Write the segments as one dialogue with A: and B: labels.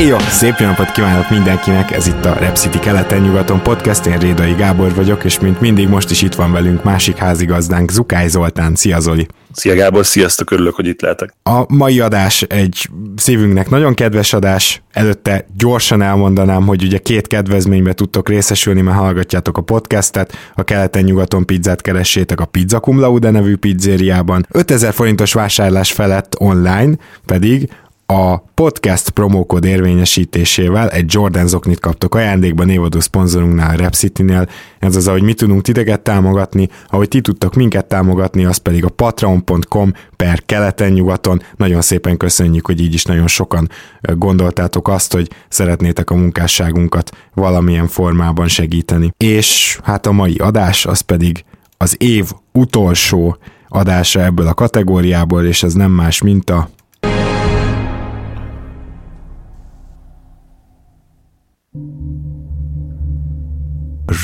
A: Éjjó! Szép napot kívánok mindenkinek, ez itt a Rep City keleten-nyugaton podcast, én Rédai Gábor vagyok, és mint mindig most is itt van velünk másik házigazdánk, Zukály Zoltán. Szia Zoli!
B: Szia Gábor, sziasztok, örülök, hogy itt lehetek.
A: A mai adás egy szívünknek nagyon kedves adás, előtte gyorsan elmondanám, hogy ugye két kedvezménybe tudtok részesülni, mert hallgatjátok a podcastet, a keleten-nyugaton pizzát keressétek a Pizza Cum Laude nevű pizzériában. 5000 forintos vásárlás felett online pedig a podcast promókod érvényesítésével egy Jordan zoknit kaptok ajándékba névadó szponzorunknál, a Rep City-nél. Ez az, ahogy mi tudunk titeket támogatni, ahogy ti tudtok minket támogatni, az pedig a patreon.com per keleten-nyugaton. Nagyon szépen köszönjük, hogy így is nagyon sokan gondoltátok azt, hogy szeretnétek a munkásságunkat valamilyen formában segíteni. És hát a mai adás az pedig az év utolsó adása ebből a kategóriából, és ez nem más, mint a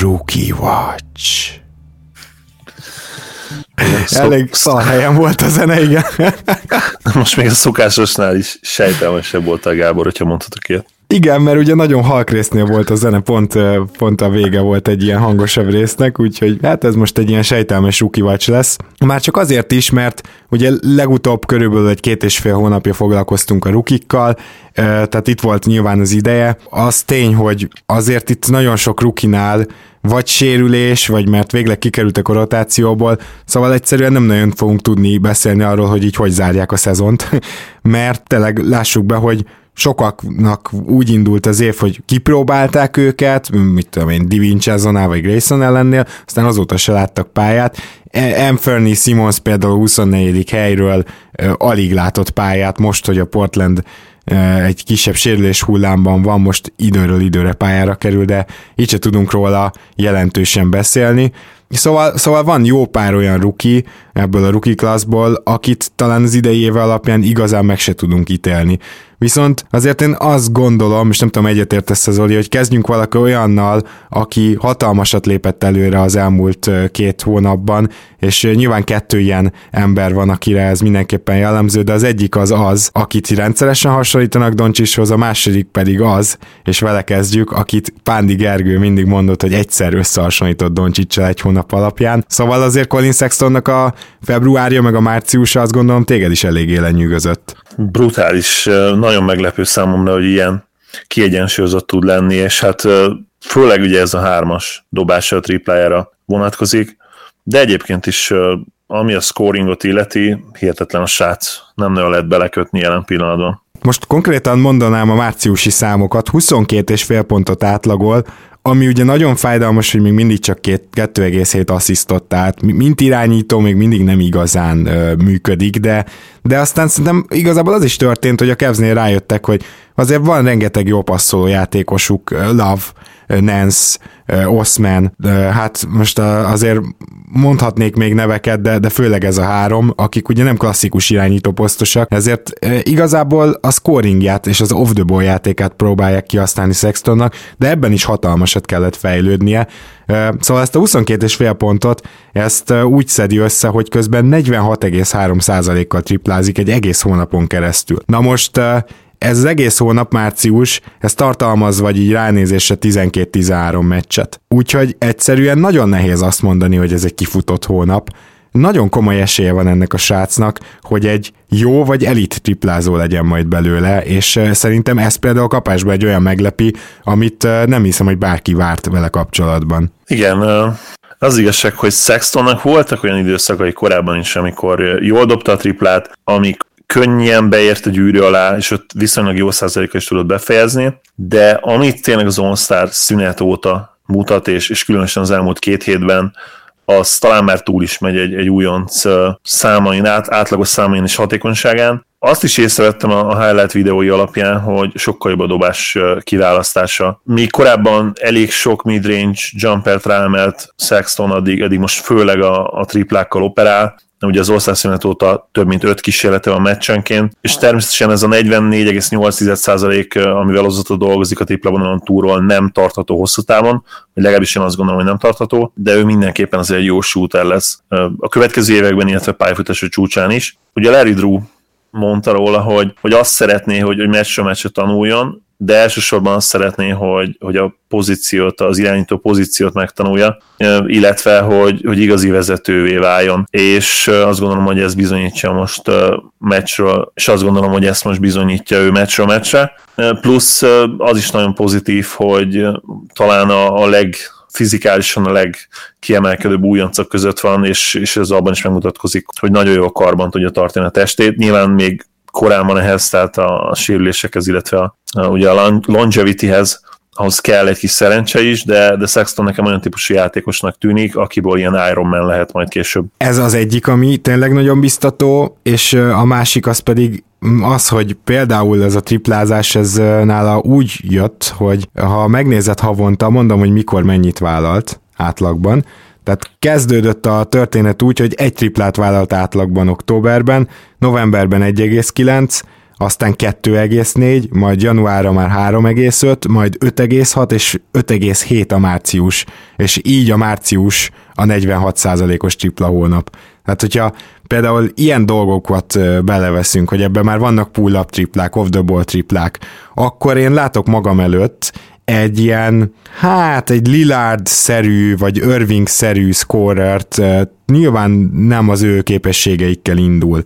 A: Rookie Watch. Elég szar helyen volt a zene, igen.
B: Most még a szokásosnál is sejtelmesebb volt a Gábor, hogyha mondhatok ilyet.
A: Igen, mert ugye nagyon halk résznél volt a zene, pont, pont a vége volt egy ilyen hangosabb résznek, úgyhogy hát ez most egy ilyen sejtelmes rookie lesz. Már csak azért is, mert ugye legutóbb körülbelül egy két és fél hónapja foglalkoztunk a rukikkal, tehát itt volt nyilván az ideje. Az tény, hogy azért itt nagyon sok rukinál vagy sérülés, vagy mert végleg kikerültek a rotációból, szóval egyszerűen nem nagyon fogunk tudni beszélni arról, hogy így hogy zárják a szezont, mert tényleg lássuk be, hogy sokaknak úgy indult az év, hogy kipróbálták őket, mit tudom én, Divincenzo-nál vagy Grayson ellennél, aztán azóta se láttak pályát. E, Anthony Simons például 24. helyről alig látott pályát, most, hogy a Portland egy kisebb sérülés hullámban van, most időről időre pályára kerül, de így se tudunk róla jelentősen beszélni. Szóval, szóval van jó pár olyan ruki ebből a ruki klasszból, akit talán az idei éve alapján igazán meg se tudunk ítélni. Viszont azért én azt gondolom, és nem tudom, egyetértesz Zoli, hogy kezdjünk valaki olyannal, aki hatalmasat lépett előre az elmúlt két hónapban, és nyilván kettő ilyen ember van, akire ez mindenképpen jellemző, de az egyik az az, akit rendszeresen hasonlítanak Doncsishoz, a második pedig az, és vele kezdjük, akit Pándi Gergő mindig mondott, hogy egyszer összehasonlított Doncsicsal egy hónap alapján. Szóval azért Colin Sextonnak a februárja meg a márciusa azt gondolom téged is eléggé lenyűgözött.
B: Brutális, nagyon meglepő számomra, hogy ilyen kiegyensúlyozott tud lenni, és hát főleg ugye ez a hármas dobása a triplájára vonatkozik, de egyébként is ami a scoringot illeti, hihetetlen a srác, nem nagyon lehet belekötni jelen pillanatban.
A: Most konkrétan mondanám a márciusi számokat, 22 és fél pontot átlagol, ami ugye nagyon fájdalmas, hogy még mindig csak 2,7 asszisztot, tehát mint irányító még mindig nem igazán ö, működik, de, de aztán szerintem igazából az is történt, hogy a Kevznél rájöttek, hogy azért van rengeteg jó passzoló játékosuk, Love, Nance, Osman, hát most azért mondhatnék még neveket, de, de főleg ez a három, akik ugye nem klasszikus irányító posztosak, ezért igazából a scoringját és az off the ball játékát próbálják kihasználni Sextonnak, de ebben is hatalmasat kellett fejlődnie. Szóval ezt a 22,5 pontot, ezt úgy szedi össze, hogy közben 46,3%-kal triplázik egy egész hónapon keresztül. Na most ez az egész hónap március, ez tartalmaz vagy így ránézésre 12-13 meccset. Úgyhogy egyszerűen nagyon nehéz azt mondani, hogy ez egy kifutott hónap. Nagyon komoly esélye van ennek a srácnak, hogy egy jó vagy elit triplázó legyen majd belőle, és szerintem ez például kapásban egy olyan meglepi, amit nem hiszem, hogy bárki várt vele kapcsolatban.
B: Igen, az igazság, hogy Sextonnak voltak olyan időszakai korábban is, amikor jól dobta a triplát, amik könnyen beért a gyűrű alá, és ott viszonylag jó százaléka is tudott befejezni, de amit tényleg az All-Star szünet óta mutat, és, és különösen az elmúlt két hétben, az talán már túl is megy egy, egy újonc számain, át, átlagos számain és hatékonyságán, Azt is észrevettem a highlight videói alapján, hogy sokkal jobb a dobás kiválasztása. Mi korábban elég sok midrange jumpert ráemelt Sexton, addig, addig most főleg a, a triplákkal operál, ugye az országszünet óta több mint 5 kísérlete van meccsenként, és természetesen ez a 44,8% amivel azóta dolgozik a triplavonalon túról nem tartható hosszú távon, vagy legalábbis én azt gondolom, hogy nem tartható, de ő mindenképpen azért egy jó shooter lesz a következő években, illetve pályafutású csúcsán is. Ugye Larry Drew mondta róla, hogy, hogy azt szeretné, hogy, hogy meccsről meccsre tanuljon, de elsősorban azt szeretné, hogy, hogy a pozíciót, az irányító pozíciót megtanulja, illetve hogy, hogy igazi vezetővé váljon. És azt gondolom, hogy ez bizonyítja most meccsről, és azt gondolom, hogy ezt most bizonyítja ő meccsről meccsre. Plusz az is nagyon pozitív, hogy talán a, a leg fizikálisan a legkiemelkedőbb újoncok között van, és, és ez abban is megmutatkozik, hogy nagyon jó karban tudja tartani a testét. Nyilván még korán van ehhez, tehát a, a sérülésekhez, illetve a, a, ugye a longevityhez, ahhoz kell egy kis szerencse is, de, de Sexton nekem olyan típusú játékosnak tűnik, akiből ilyen Iron Man lehet majd később.
A: Ez az egyik, ami tényleg nagyon biztató, és a másik az pedig az, hogy például ez a triplázás, ez nála úgy jött, hogy ha megnézed havonta, mondom, hogy mikor mennyit vállalt átlagban, tehát kezdődött a történet úgy, hogy egy triplát vállalt átlagban októberben, novemberben 1,9, aztán 2,4, majd januárra már 3,5, majd 5,6 és 5,7 a március, és így a március a 46%-os tripla hónap. Tehát, hogyha például ilyen dolgokat beleveszünk, hogy ebben már vannak pull-up triplák, off-the-ball triplák, akkor én látok magam előtt egy ilyen, hát egy Lillard-szerű, vagy Irving-szerű scorert, nyilván nem az ő képességeikkel indul,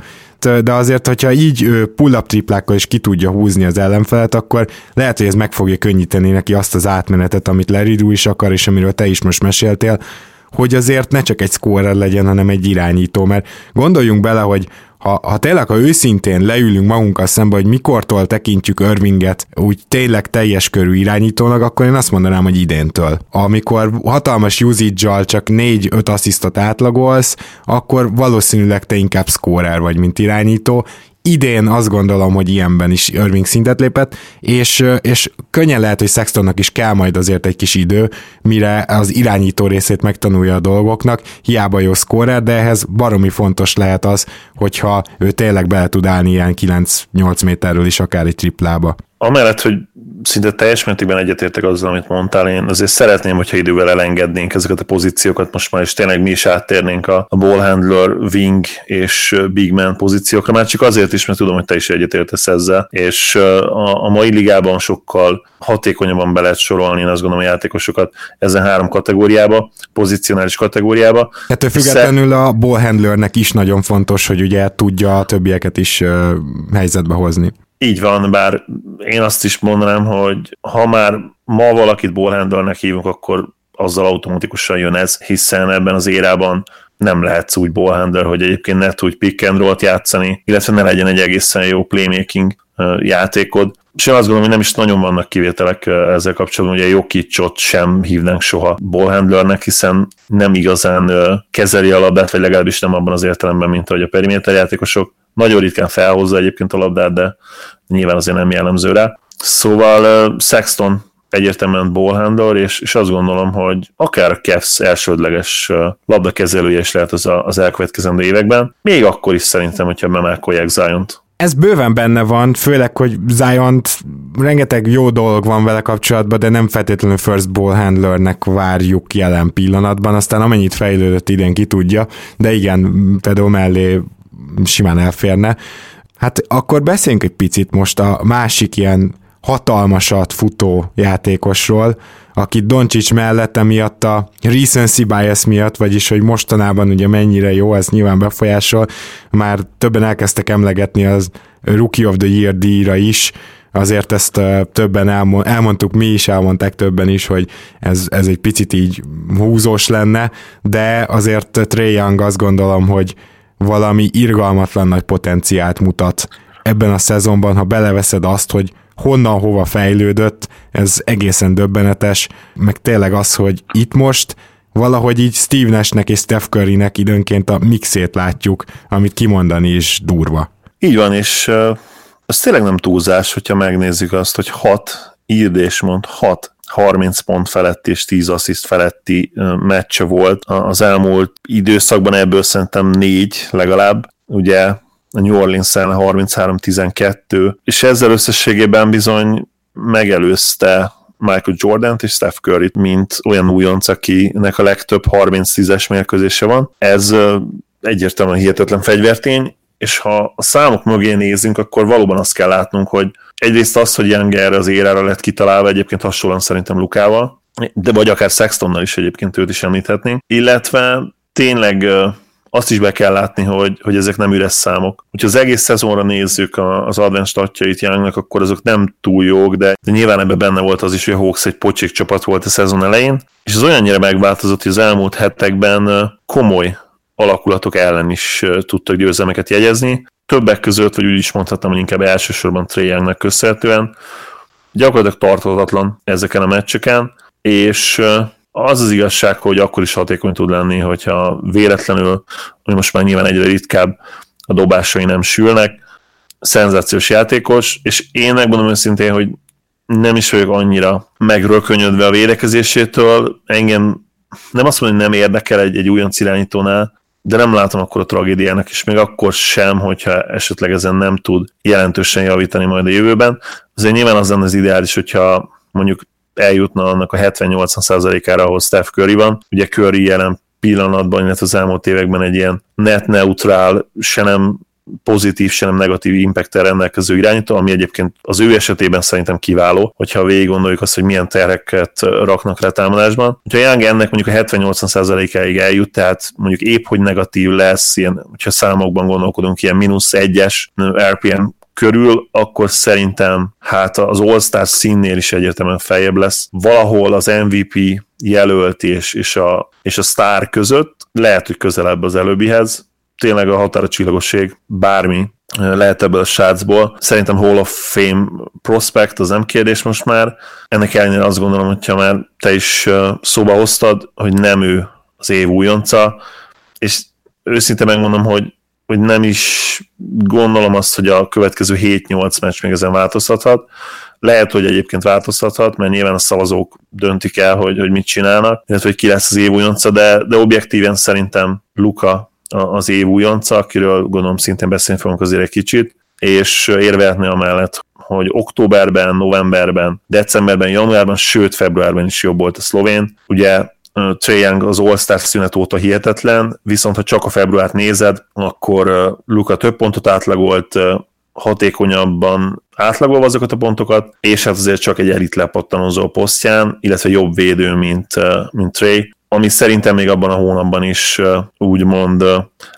A: de azért, hogyha így pull-up triplákkal is ki tudja húzni az ellenfelet, akkor lehet, hogy ez meg fogja könnyíteni neki azt az átmenetet, amit Larry is akar, és amiről te is most meséltél, hogy azért ne csak egy scorer legyen, hanem egy irányító, mert gondoljunk bele, hogy ha, ha tényleg, ha őszintén leülünk magunkkal szembe, hogy mikortól tekintjük Irvinget úgy tényleg teljes körű irányítónak, akkor én azt mondanám, hogy idéntől. Amikor hatalmas usage csak 4-5 asszisztot átlagolsz, akkor valószínűleg te inkább scorer vagy, mint irányító, idén azt gondolom, hogy ilyenben is Irving szintet lépett, és, és könnyen lehet, hogy Sextonnak is kell majd azért egy kis idő, mire az irányító részét megtanulja a dolgoknak, hiába jó scorer, de ehhez baromi fontos lehet az, hogyha ő tényleg bele tud állni ilyen 9-8 méterről is akár egy triplába
B: amellett, hogy szinte teljes mértékben egyetértek azzal, amit mondtál, én azért szeretném, hogyha idővel elengednénk ezeket a pozíciókat most már, és tényleg mi is áttérnénk a, a ball handler, wing és big man pozíciókra, már csak azért is, mert tudom, hogy te is egyetértesz ezzel, és a, a mai ligában sokkal hatékonyabban be lehet sorolni, én azt gondolom, a játékosokat ezen három kategóriába, pozicionális kategóriába.
A: Ettől függetlenül a ball handlernek is nagyon fontos, hogy ugye tudja a többieket is helyzetbe hozni.
B: Így van, bár én azt is mondanám, hogy ha már ma valakit ballhandlernek hívunk, akkor azzal automatikusan jön ez, hiszen ebben az érában nem lehetsz úgy ballhandler, hogy egyébként ne tudj pick and roll játszani, illetve ne legyen egy egészen jó playmaking játékod. És én azt gondolom, hogy nem is nagyon vannak kivételek ezzel kapcsolatban, ugye Jokicsot sem hívnánk soha ballhandlernek, hiszen nem igazán kezeli a labdát, vagy legalábbis nem abban az értelemben, mint ahogy a periméter játékosok. Nagyon ritkán felhozza egyébként a labdát, de nyilván azért nem jellemző rá. Szóval Sexton egyértelműen ballhandler, és, és azt gondolom, hogy akár a Cavs elsődleges labdakezelője is lehet az, a, az elkövetkezendő években, még akkor is szerintem, hogyha bemákolják Zion-t.
A: Ez bőven benne van, főleg, hogy zion rengeteg jó dolog van vele kapcsolatban, de nem feltétlenül first ball handlernek várjuk jelen pillanatban, aztán amennyit fejlődött idén ki tudja, de igen, például mellé simán elférne. Hát akkor beszéljünk egy picit most a másik ilyen hatalmasat futó játékosról, aki Doncsics mellett miatt a recency bias miatt, vagyis hogy mostanában ugye mennyire jó, ez nyilván befolyásol, már többen elkezdtek emlegetni az Rookie of the Year díjra is, azért ezt többen elmond, elmondtuk mi is, elmondták többen is, hogy ez, ez egy picit így húzós lenne, de azért Trey Young azt gondolom, hogy valami irgalmatlan nagy potenciált mutat ebben a szezonban, ha beleveszed azt, hogy honnan hova fejlődött, ez egészen döbbenetes, meg tényleg az, hogy itt most valahogy így Steve Nashnek és Steph Currynek időnként a mixét látjuk, amit kimondani is durva.
B: Így van, és ez tényleg nem túlzás, hogyha megnézzük azt, hogy 6 írdés mond 6 30 pont feletti és 10 assziszt feletti meccse volt. Az elmúlt időszakban, ebből szerintem négy legalább, ugye a New Orleans 33-12, és ezzel összességében bizony megelőzte Michael jordan és Steph curry mint olyan újonc, akinek a legtöbb 30-10-es mérkőzése van. Ez egyértelműen hihetetlen fegyvertény, és ha a számok mögé nézünk, akkor valóban azt kell látnunk, hogy egyrészt az, hogy Young erre az érára lett kitalálva, egyébként hasonlóan szerintem Lukával, de vagy akár Sextonnal is egyébként őt is említhetnénk, illetve tényleg azt is be kell látni, hogy, hogy ezek nem üres számok. Hogyha az egész szezonra nézzük az advent statjait Youngnak, akkor azok nem túl jók, de, de nyilván ebben benne volt az is, hogy a Hawks egy pocsék csapat volt a szezon elején, és az olyannyira megváltozott, hogy az elmúlt hetekben komoly alakulatok ellen is tudtak győzelmeket jegyezni. Többek között, vagy úgy is mondhatnám, hogy inkább elsősorban Trae Youngnak köszönhetően, gyakorlatilag tarthatatlan ezeken a meccseken, és az az igazság, hogy akkor is hatékony tud lenni, hogyha véletlenül, ami most már nyilván egyre ritkább, a dobásai nem sülnek, szenzációs játékos, és én megmondom őszintén, hogy nem is vagyok annyira megrökönyödve a védekezésétől, engem nem azt mondom, hogy nem érdekel egy, egy újonc irányítónál, de nem látom akkor a tragédiának, és még akkor sem, hogyha esetleg ezen nem tud jelentősen javítani majd a jövőben. Azért nyilván az lenne az ideális, hogyha mondjuk eljutna annak a 70-80%-ára, ahol Steph Curry van. Ugye Curry jelen pillanatban, illetve az elmúlt években egy ilyen net neutrál, se nem pozitív, se nem negatív impact rendelkező irányító, ami egyébként az ő esetében szerintem kiváló, hogyha végig gondoljuk azt, hogy milyen terheket raknak le támadásban. Ha Young ennek mondjuk a 70-80%-áig eljut, tehát mondjuk épp, hogy negatív lesz, ilyen, hogyha számokban gondolkodunk, ilyen mínusz egyes RPM körül, akkor szerintem hát az All-Star színnél is egyértelműen feljebb lesz. Valahol az MVP jelölt és, és, a, és a sztár között, lehet, hogy közelebb az előbbihez, tényleg a határa csillagosség, bármi lehet ebből a srácból. Szerintem Hall of Fame prospect, az nem kérdés most már. Ennek ellenére azt gondolom, hogyha már te is szóba hoztad, hogy nem ő az év újonca, és őszinte megmondom, hogy hogy nem is gondolom azt, hogy a következő 7-8 meccs még ezen változhathat. Lehet, hogy egyébként változtathat, mert nyilván a szavazók döntik el, hogy, hogy mit csinálnak, illetve hogy ki lesz az év újonca, de, de objektíven szerintem Luka az év újonca, akiről gondolom szintén beszélni fogunk azért egy kicsit, és érvehetni amellett, hogy októberben, novemberben, decemberben, januárban, sőt februárban is jobb volt a szlovén. Ugye Trae Young az All-Star szünet óta hihetetlen, viszont ha csak a februárt nézed, akkor Luka több pontot átlagolt, hatékonyabban átlagolva azokat a pontokat, és hát azért csak egy elit lepattanozó posztján, illetve jobb védő, mint, mint Trey, ami szerintem még abban a hónapban is úgymond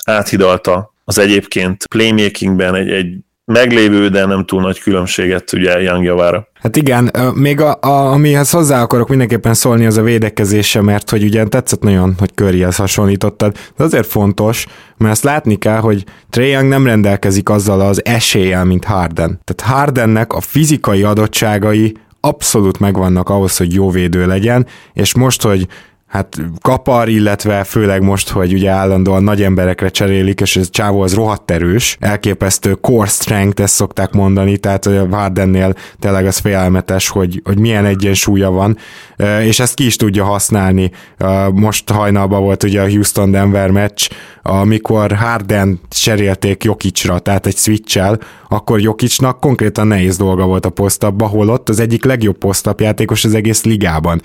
B: áthidalta az egyébként playmakingben egy, egy meglévő, de nem túl nagy különbséget ugye Young javára.
A: Hát igen, még a, a, amihez hozzá akarok mindenképpen szólni, az a védekezése, mert hogy ugye tetszett nagyon, hogy Curryhez hasonlítottad, de azért fontos, mert azt látni kell, hogy Trae Young nem rendelkezik azzal az eséllyel, mint Harden. Tehát Hardennek a fizikai adottságai abszolút megvannak ahhoz, hogy jó védő legyen, és most, hogy hát kapar, illetve főleg most, hogy ugye állandóan nagy emberekre cserélik, és ez csávó az rohadt erős, elképesztő core strength, ezt szokták mondani, tehát a Hardennél tényleg az félelmetes, hogy, hogy milyen egyensúlya van, és ezt ki is tudja használni. Most hajnalban volt ugye a Houston-Denver meccs, amikor Harden cserélték Jokicsra, tehát egy switch akkor Jokicsnak konkrétan nehéz dolga volt a posztabba, holott az egyik legjobb posztapjátékos az egész ligában.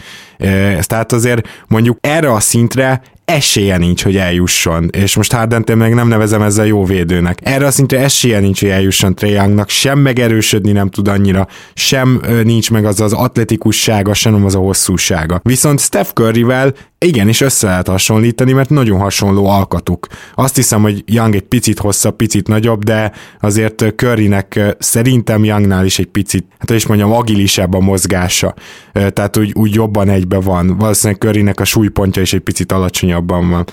A: Tehát azért mondjuk erre a szintre esélye nincs, hogy eljusson, és most harden meg nem nevezem ezzel jó védőnek. Erre a szintre esélye nincs, hogy eljusson Youngnak, sem megerősödni nem tud annyira, sem nincs meg az az atletikussága, sem az a hosszúsága. Viszont Steph Curryvel igenis össze lehet hasonlítani, mert nagyon hasonló alkatuk. Azt hiszem, hogy Young egy picit hosszabb, picit nagyobb, de azért Currynek szerintem Youngnál is egy picit, hát is mondjam, agilisebb a mozgása. Tehát úgy, úgy jobban egybe van. Valószínűleg Currynek a súlypontja is egy picit alacsonyabban van,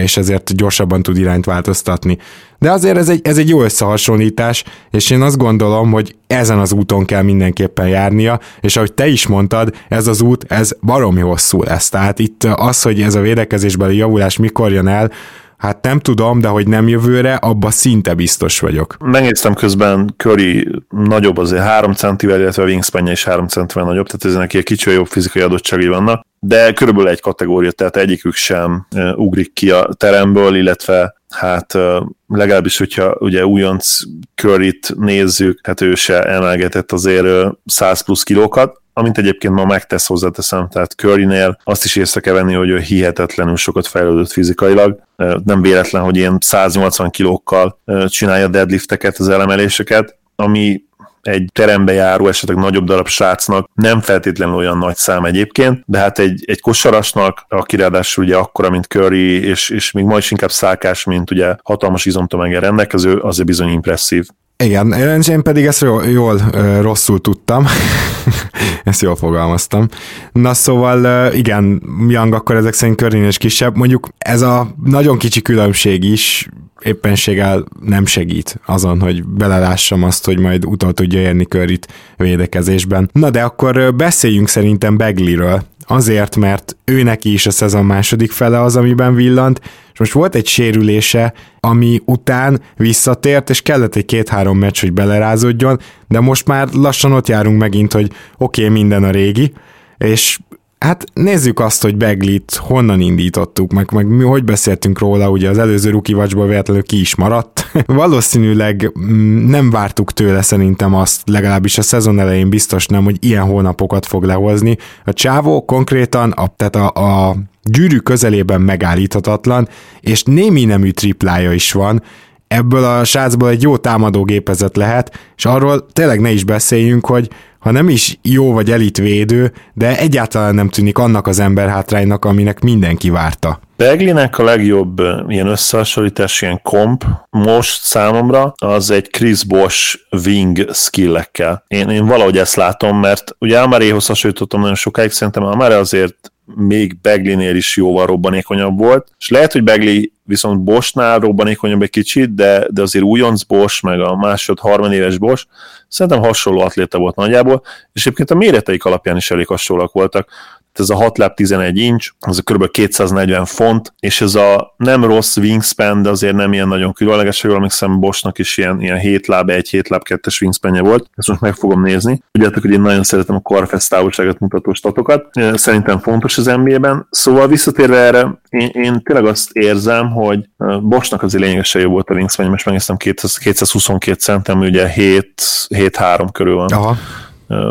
A: és ezért gyorsabban tud irányt változtatni. De azért ez egy, ez egy jó összehasonlítás, és én azt gondolom, hogy ezen az úton kell mindenképpen járnia, és ahogy te is mondtad, ez az út, ez baromi hosszú lesz. Tehát itt az, hogy ez a védekezésbeli javulás mikor jön el, Hát nem tudom, de hogy nem jövőre, abba szinte biztos vagyok.
B: Megnéztem közben, Curry nagyobb azért 3 centivel, illetve wingspanje is 3 centivel nagyobb, tehát ezen neki egy kicsi jobb fizikai adottságai vannak, de körülbelül egy kategória, tehát egyikük sem ugrik ki a teremből, illetve hát legalábbis, hogyha ugye újonc Curryt nézzük, hát ő se emelgetett azért 100 plusz kilókat, amint egyébként ma megtesz hozzáteszem, tehát Currynél azt is észre kell venni, hogy ő hihetetlenül sokat fejlődött fizikailag. Nem véletlen, hogy ilyen 180 kilókkal csinálja deadlifteket, az elemeléseket, ami egy terembe járó, esetleg nagyobb darab srácnak nem feltétlenül olyan nagy szám egyébként, de hát egy, egy kosarasnak, aki ráadásul ugye akkora, mint Curry, és, és még majd is inkább szálkás, mint ugye hatalmas izomtömeggel rendelkező, azért bizony impresszív.
A: Igen, én pedig ezt jól, jól rosszul tudtam, ezt jól fogalmaztam. Na szóval igen, Young akkor ezek szerint Curry és kisebb, mondjuk ez a nagyon kicsi különbség is éppenséggel nem segít azon, hogy belelássam azt, hogy majd utol tudja érni Curryt védekezésben. Na de akkor beszéljünk szerintem Begliről, azért, mert ő neki is a szezon második fele az, amiben villant, és most volt egy sérülése, ami után visszatért, és kellett egy két-három meccs, hogy belerázódjon, de most már lassan ott járunk megint, hogy oké, okay, minden a régi, és Hát nézzük azt, hogy Beglit honnan indítottuk, meg, meg mi hogy beszéltünk róla, ugye az előző Watchból véletlenül ki is maradt. Valószínűleg mm, nem vártuk tőle szerintem azt, legalábbis a szezon elején biztos nem, hogy ilyen hónapokat fog lehozni. A csávó konkrétan, a, tehát a, a gyűrű közelében megállíthatatlan, és némi nemű triplája is van, ebből a srácból egy jó támadógépezet lehet, és arról tényleg ne is beszéljünk, hogy ha nem is jó vagy elit védő, de egyáltalán nem tűnik annak az ember hátránynak, aminek mindenki várta.
B: Beglinek a legjobb ilyen összehasonlítás, ilyen komp most számomra az egy Chris Bosch wing skillekkel. Én, én valahogy ezt látom, mert ugye Amaréhoz hasonlítottam nagyon sokáig, szerintem Amare azért még Beglinél is jóval robbanékonyabb volt, és lehet, hogy Begli viszont Bosnál robbanékonyabb egy kicsit, de, de azért újonc Bosch, meg a másod harmadéves Bosch, szerintem hasonló atléta volt nagyjából, és egyébként a méreteik alapján is elég hasonlóak voltak ez a 6 láb 11 inch, az a kb. 240 font, és ez a nem rossz wingspan, de azért nem ilyen nagyon különleges, jól emlékszem, Bosnak is ilyen, ilyen 7 láb 1, 7 láb 2-es wingspanje volt, ezt most meg fogom nézni. Tudjátok, hogy én nagyon szeretem a karfest távolságot mutató statokat, szerintem fontos az NBA-ben, szóval visszatérve erre, én, én tényleg azt érzem, hogy Bosnak azért lényegesen jobb volt a wingspan, most megnéztem 222 centem, ugye 7-3 körül van. Aha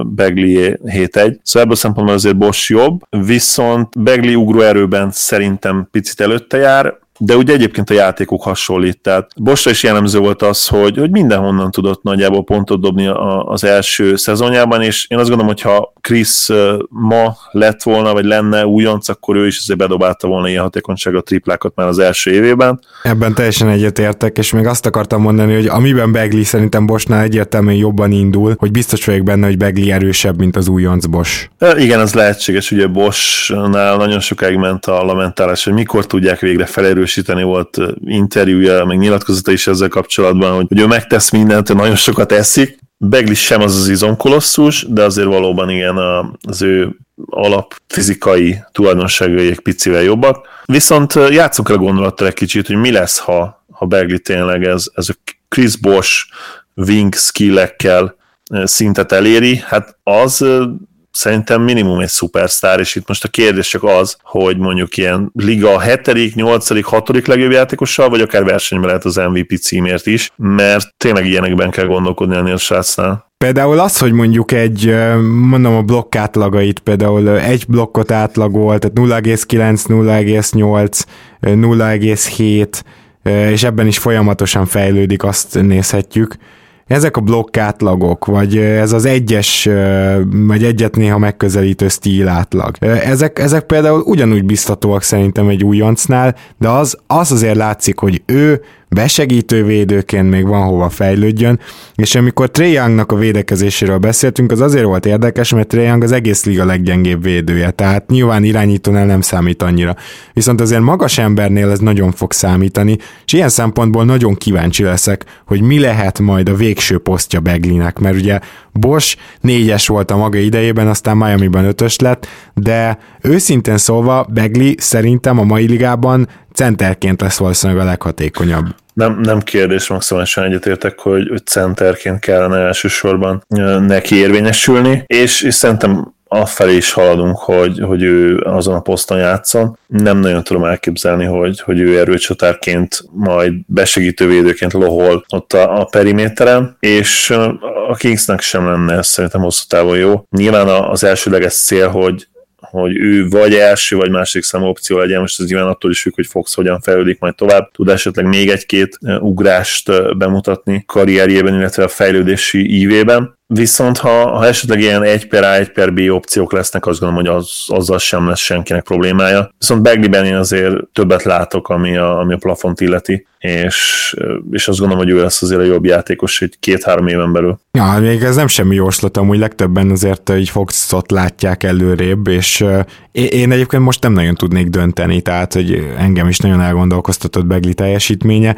B: Begli 7-1. Szóval ebből szempontból azért Bosch jobb, viszont Begli ugróerőben szerintem picit előtte jár, de ugye egyébként a játékok hasonlít, tehát Bosra is jellemző volt az, hogy, hogy mindenhonnan tudott nagyjából pontot dobni a, az első szezonjában, és én azt gondolom, hogy ha Chris ma lett volna, vagy lenne újonc, akkor ő is azért bedobálta volna ilyen hatékonysága triplákat már az első évében.
A: Ebben teljesen egyetértek, és még azt akartam mondani, hogy amiben Begli szerintem Bosnál egyértelműen jobban indul, hogy biztos vagyok benne, hogy Begli erősebb, mint az újonc Bos.
B: Igen, ez lehetséges, ugye Bosnál nagyon sokáig ment a lamentálás, hogy mikor tudják végre felerősíteni volt interjúja, meg nyilatkozata is ezzel kapcsolatban, hogy, hogy ő megtesz mindent, nagyon sokat eszik. Beglis sem az az izomkolosszus, de azért valóban igen az ő alapfizikai tulajdonságai egy picivel jobbak. Viszont játszunk el gondolattal egy kicsit, hogy mi lesz, ha, ha Begli tényleg ez, ez a Chris Bosch wing skillekkel szintet eléri, hát az szerintem minimum egy szupersztár, és itt most a kérdés csak az, hogy mondjuk ilyen liga 7., 8., 6. legjobb játékossal, vagy akár versenyben lehet az MVP címért is, mert tényleg ilyenekben kell gondolkodni ennél a srácnál.
A: Például az, hogy mondjuk egy, mondom a blokk átlagait, például egy blokkot átlagol, tehát 0,9, 0,8, 0,7, és ebben is folyamatosan fejlődik, azt nézhetjük ezek a blokk átlagok, vagy ez az egyes, vagy egyet néha megközelítő stíl átlag. Ezek, ezek például ugyanúgy biztatóak szerintem egy újoncnál, de az, az azért látszik, hogy ő besegítő védőként még van hova fejlődjön, és amikor Trae Youngnak a védekezéséről beszéltünk, az azért volt érdekes, mert Trae Young az egész liga leggyengébb védője, tehát nyilván irányítónál nem számít annyira. Viszont azért magas embernél ez nagyon fog számítani, és ilyen szempontból nagyon kíváncsi leszek, hogy mi lehet majd a végső posztja Beglinek, mert ugye Bosch négyes volt a maga idejében, aztán Miami-ban ötös lett, de őszintén szólva Begli szerintem a mai ligában centerként lesz valószínűleg a leghatékonyabb.
B: Nem, nem kérdés, maximálisan egyetértek, hogy, hogy centerként kellene elsősorban neki érvényesülni, és, és szerintem afelé is haladunk, hogy, hogy ő azon a poszton játszon. Nem nagyon tudom elképzelni, hogy, hogy ő erőcsatárként, majd besegítő védőként lohol ott a, a periméteren, és a Kingsnek sem lenne ez szerintem hosszú távon jó. Nyilván az elsőleges cél, hogy hogy ő vagy első, vagy másik számú opció legyen, most ez nyilván attól is függ, hogy Fox hogyan fejlődik majd tovább, tud esetleg még egy-két ugrást bemutatni karrierjében, illetve a fejlődési ívében. Viszont ha, ha esetleg ilyen 1 per A, 1 per B opciók lesznek, azt gondolom, hogy az, azzal sem lesz senkinek problémája. Viszont Bagleyben én azért többet látok, ami a, ami a plafont illeti, és, és azt gondolom, hogy ő lesz azért a jobb játékos egy két-három éven belül.
A: Ja, még ez nem semmi jóslat, amúgy legtöbben azért így Foxot látják előrébb, és én egyébként most nem nagyon tudnék dönteni, tehát hogy engem is nagyon elgondolkoztatott Begli teljesítménye,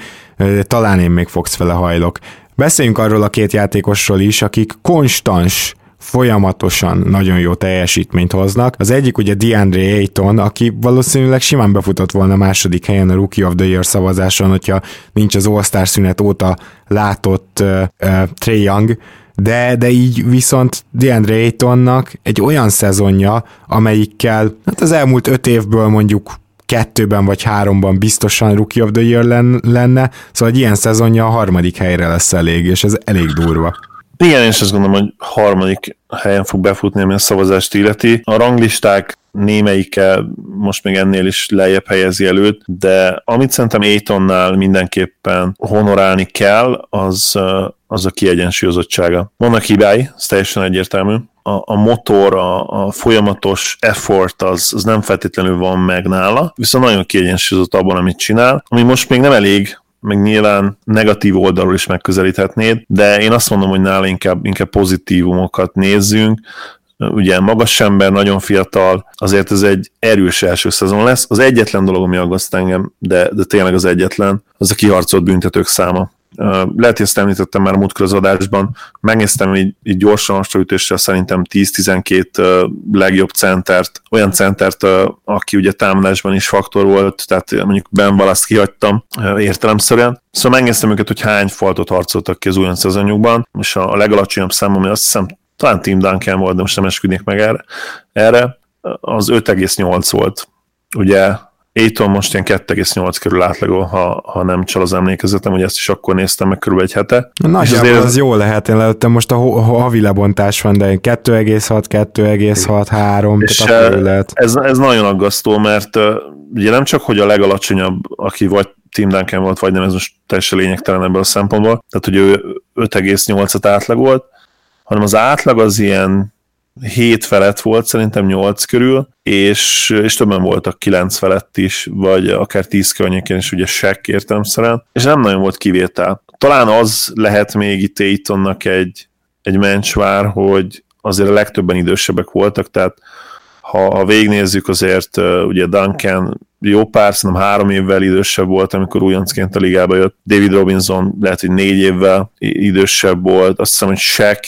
A: talán én még Fox fele hajlok. Beszéljünk arról a két játékosról is, akik konstans folyamatosan nagyon jó teljesítményt hoznak. Az egyik ugye DeAndre Ayton, aki valószínűleg simán befutott volna második helyen a Rookie of the Year szavazáson, hogyha nincs az All-Star szünet óta látott uh, uh, Trey Young, de, de így viszont DeAndre Aytonnak egy olyan szezonja, amelyikkel hát az elmúlt öt évből mondjuk kettőben vagy háromban biztosan Rookie of the Year lenne, szóval egy ilyen szezonja a harmadik helyre lesz elég, és ez elég durva.
B: Igen, én is azt gondolom, hogy harmadik helyen fog befutni, ami a szavazást illeti. A ranglisták némelyike most még ennél is lejjebb helyezi előtt, de amit szerintem Aitonnál mindenképpen honorálni kell, az, az a kiegyensúlyozottsága. Vannak hibái, ez teljesen egyértelmű, a, a motor, a, a folyamatos effort az, az nem feltétlenül van meg nála, viszont nagyon kiegyensúlyozott abban, amit csinál, ami most még nem elég, meg nyilván negatív oldalról is megközelíthetnéd, de én azt mondom, hogy nála inkább, inkább pozitívumokat nézzünk, ugye magas ember, nagyon fiatal, azért ez egy erős első szezon lesz. Az egyetlen dolog, ami aggaszt engem, de, de tényleg az egyetlen, az a kiharcolt büntetők száma. Lehet, hogy ezt említettem már a múltkor az adásban, megnéztem így, így gyorsan ütéssel szerintem 10-12 legjobb centert, olyan centert, aki ugye támadásban is faktor volt, tehát mondjuk Ben Wallace kihagytam értelemszerűen. Szóval megnéztem őket, hogy hány faltot harcoltak ki az újon szezonjukban, és a legalacsonyabb számom, ami azt hiszem talán Tim Duncan volt, de most nem esküdnék meg erre, erre az 5,8 volt. Ugye Aiton most ilyen 2,8 körül átlagol, ha, ha nem csal az emlékezetem, hogy ezt is akkor néztem meg körülbelül egy hete.
A: Nagyjából azért... az jó lehet, én lehettem most a havi lebontás van, de 2,6, 2,6, 3, és tehát akkor lehet.
B: Ez, ez nagyon aggasztó, mert uh, ugye nem csak, hogy a legalacsonyabb, aki vagy Tim Duncan volt, vagy nem, ez most teljesen lényegtelen ebből a szempontból, tehát hogy ő 5,8-at átlagolt, hanem az átlag az ilyen 7 felett volt, szerintem 8 körül, és, és többen voltak 9 felett is, vagy akár 10 környékén is, ugye sekk értelemszerűen, és nem nagyon volt kivétel. Talán az lehet még itt Aitonnak egy, egy mencsvár, hogy azért a legtöbben idősebbek voltak, tehát ha, ha végignézzük, azért ugye Duncan jó pár, szerintem három évvel idősebb volt, amikor újoncként a ligába jött. David Robinson lehet, hogy négy évvel idősebb volt. Azt hiszem, hogy Shaq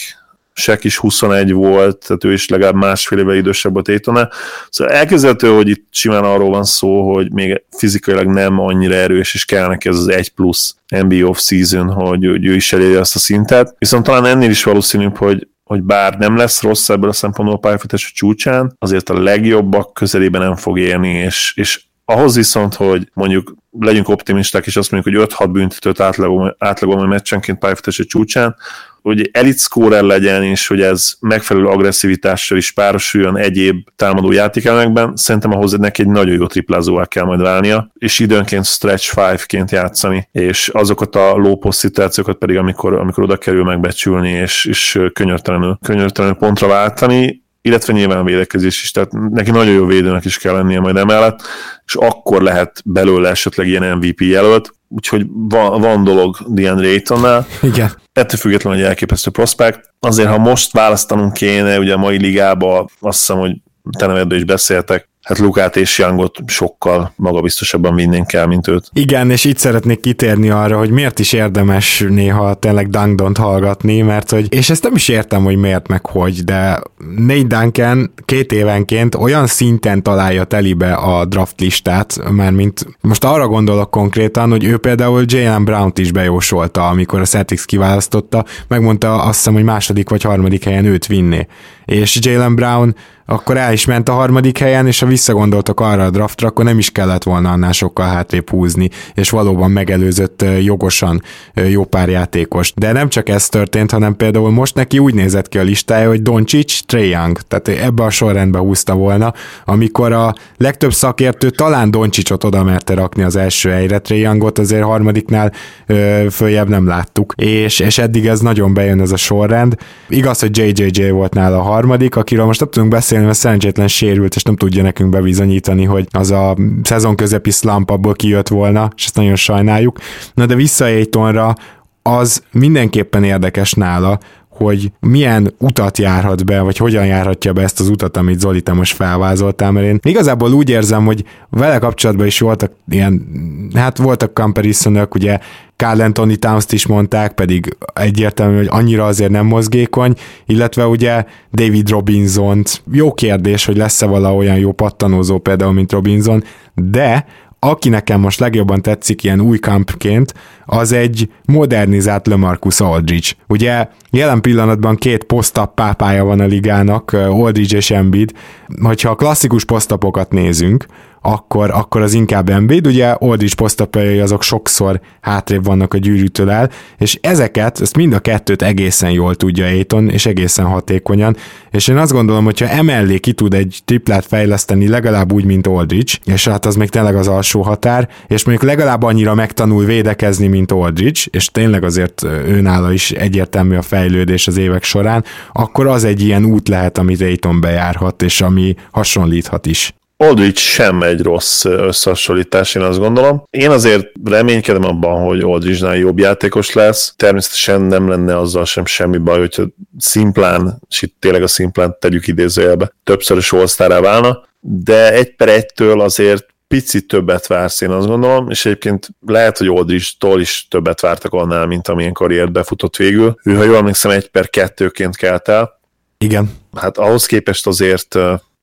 B: Sek is 21 volt, tehát ő is legalább másfél éve idősebb volt Étone. Szóval elképzelhető, hogy itt simán arról van szó, hogy még fizikailag nem annyira erős, és kell neki ez az 1 plusz NBA off-season, hogy, hogy ő is elérje azt a szintet. Viszont talán ennél is valószínűbb, hogy hogy bár nem lesz rossz ebből a szempontból a pályafutás csúcsán, azért a legjobbak közelében nem fog érni, és, és ahhoz viszont, hogy mondjuk legyünk optimisták, és azt mondjuk, hogy 5-6 büntetőt átlagom, átlagom a meccsenként pályafutása csúcsán, hogy elit scorer legyen, és hogy ez megfelelő agresszivitással is párosuljon egyéb támadó játékelemekben, szerintem ahhoz neki egy nagyon jó triplázóvá kell majd válnia, és időnként stretch five-ként játszani, és azokat a low szituációkat pedig, amikor, amikor oda kerül megbecsülni, és, és könyörtelenül, könyörtelenül pontra váltani, illetve nyilván védekezés is, tehát neki nagyon jó védőnek is kell lennie majd emellett, és akkor lehet belőle esetleg ilyen MVP jelölt, úgyhogy van, van dolog DeAndre Aytonnál.
A: Igen.
B: Ettől függetlenül egy elképesztő prospekt. Azért, ha most választanunk kéne, ugye a mai ligában azt hiszem, hogy te neveddől is beszéltek, hát Lukát és Youngot sokkal magabiztosabban vinnénk el, mint őt.
A: Igen, és itt szeretnék kitérni arra, hogy miért is érdemes néha tényleg Dangdont hallgatni, mert hogy, és ezt nem is értem, hogy miért meg hogy, de Nate Duncan két évenként olyan szinten találja telibe a draft listát, mert mint most arra gondolok konkrétan, hogy ő például Jalen Brown-t is bejósolta, amikor a Celtics kiválasztotta, megmondta azt hiszem, hogy második vagy harmadik helyen őt vinné. És Jalen Brown akkor el is ment a harmadik helyen, és ha visszagondoltak arra a draftra, akkor nem is kellett volna annál sokkal hátrébb húzni, és valóban megelőzött jogosan jó pár játékos. De nem csak ez történt, hanem például most neki úgy nézett ki a listája, hogy Doncic, Trey Young, tehát ebbe a sorrendbe húzta volna, amikor a legtöbb szakértő talán Doncsicsot oda merte rakni az első helyre, Trey Youngot azért harmadiknál ö, följebb nem láttuk, és, és eddig ez nagyon bejön ez a sorrend. Igaz, hogy JJJ volt nála a harmadik, akiről most nem tudunk beszélni, mert szerencsétlen sérült, és nem tudja nekünk bebizonyítani, hogy az a szezon közepi slump abból kijött volna, és ezt nagyon sajnáljuk. Na de vissza Aitonra, az mindenképpen érdekes nála, hogy milyen utat járhat be, vagy hogyan járhatja be ezt az utat, amit Zoli, te most felvázoltál, mert én igazából úgy érzem, hogy vele kapcsolatban is voltak ilyen, hát voltak comparisonok, ugye Carl Anthony towns is mondták, pedig egyértelmű, hogy annyira azért nem mozgékony, illetve ugye David robinson Jó kérdés, hogy lesz-e vala olyan jó pattanózó például, mint Robinson, de aki nekem most legjobban tetszik ilyen új kampként, az egy modernizált LeMarcus Aldridge. Ugye jelen pillanatban két posztap pápája van a ligának, Aldridge és Embiid. Hogyha a klasszikus posztapokat nézünk, akkor, akkor az inkább Embiid, ugye Aldridge posztapjai azok sokszor hátrébb vannak a gyűrűtől el, és ezeket, ezt mind a kettőt egészen jól tudja Aiton, és egészen hatékonyan, és én azt gondolom, hogyha emellé ki tud egy triplát fejleszteni legalább úgy, mint Aldridge, és hát az még tényleg az alsó határ, és mondjuk legalább annyira megtanul védekezni, mint Aldridge, és tényleg azért őnála is egyértelmű a fejlődés az évek során, akkor az egy ilyen út lehet, amit Aiton bejárhat, és ami hasonlíthat is.
B: Aldridge sem egy rossz összehasonlítás, én azt gondolom. Én azért reménykedem abban, hogy Aldridge-nál jobb játékos lesz. Természetesen nem lenne azzal sem semmi baj, hogyha szimplán, és itt tényleg a szimplán tegyük idézőjelbe, többszörös all válna, de egy per egytől azért picit többet vársz, én azt gondolom, és egyébként lehet, hogy Oldrich-tól is többet vártak annál, mint amilyen karriert befutott végül. Ő, ha jól emlékszem, egy per kettőként kelt el.
A: Igen.
B: Hát ahhoz képest azért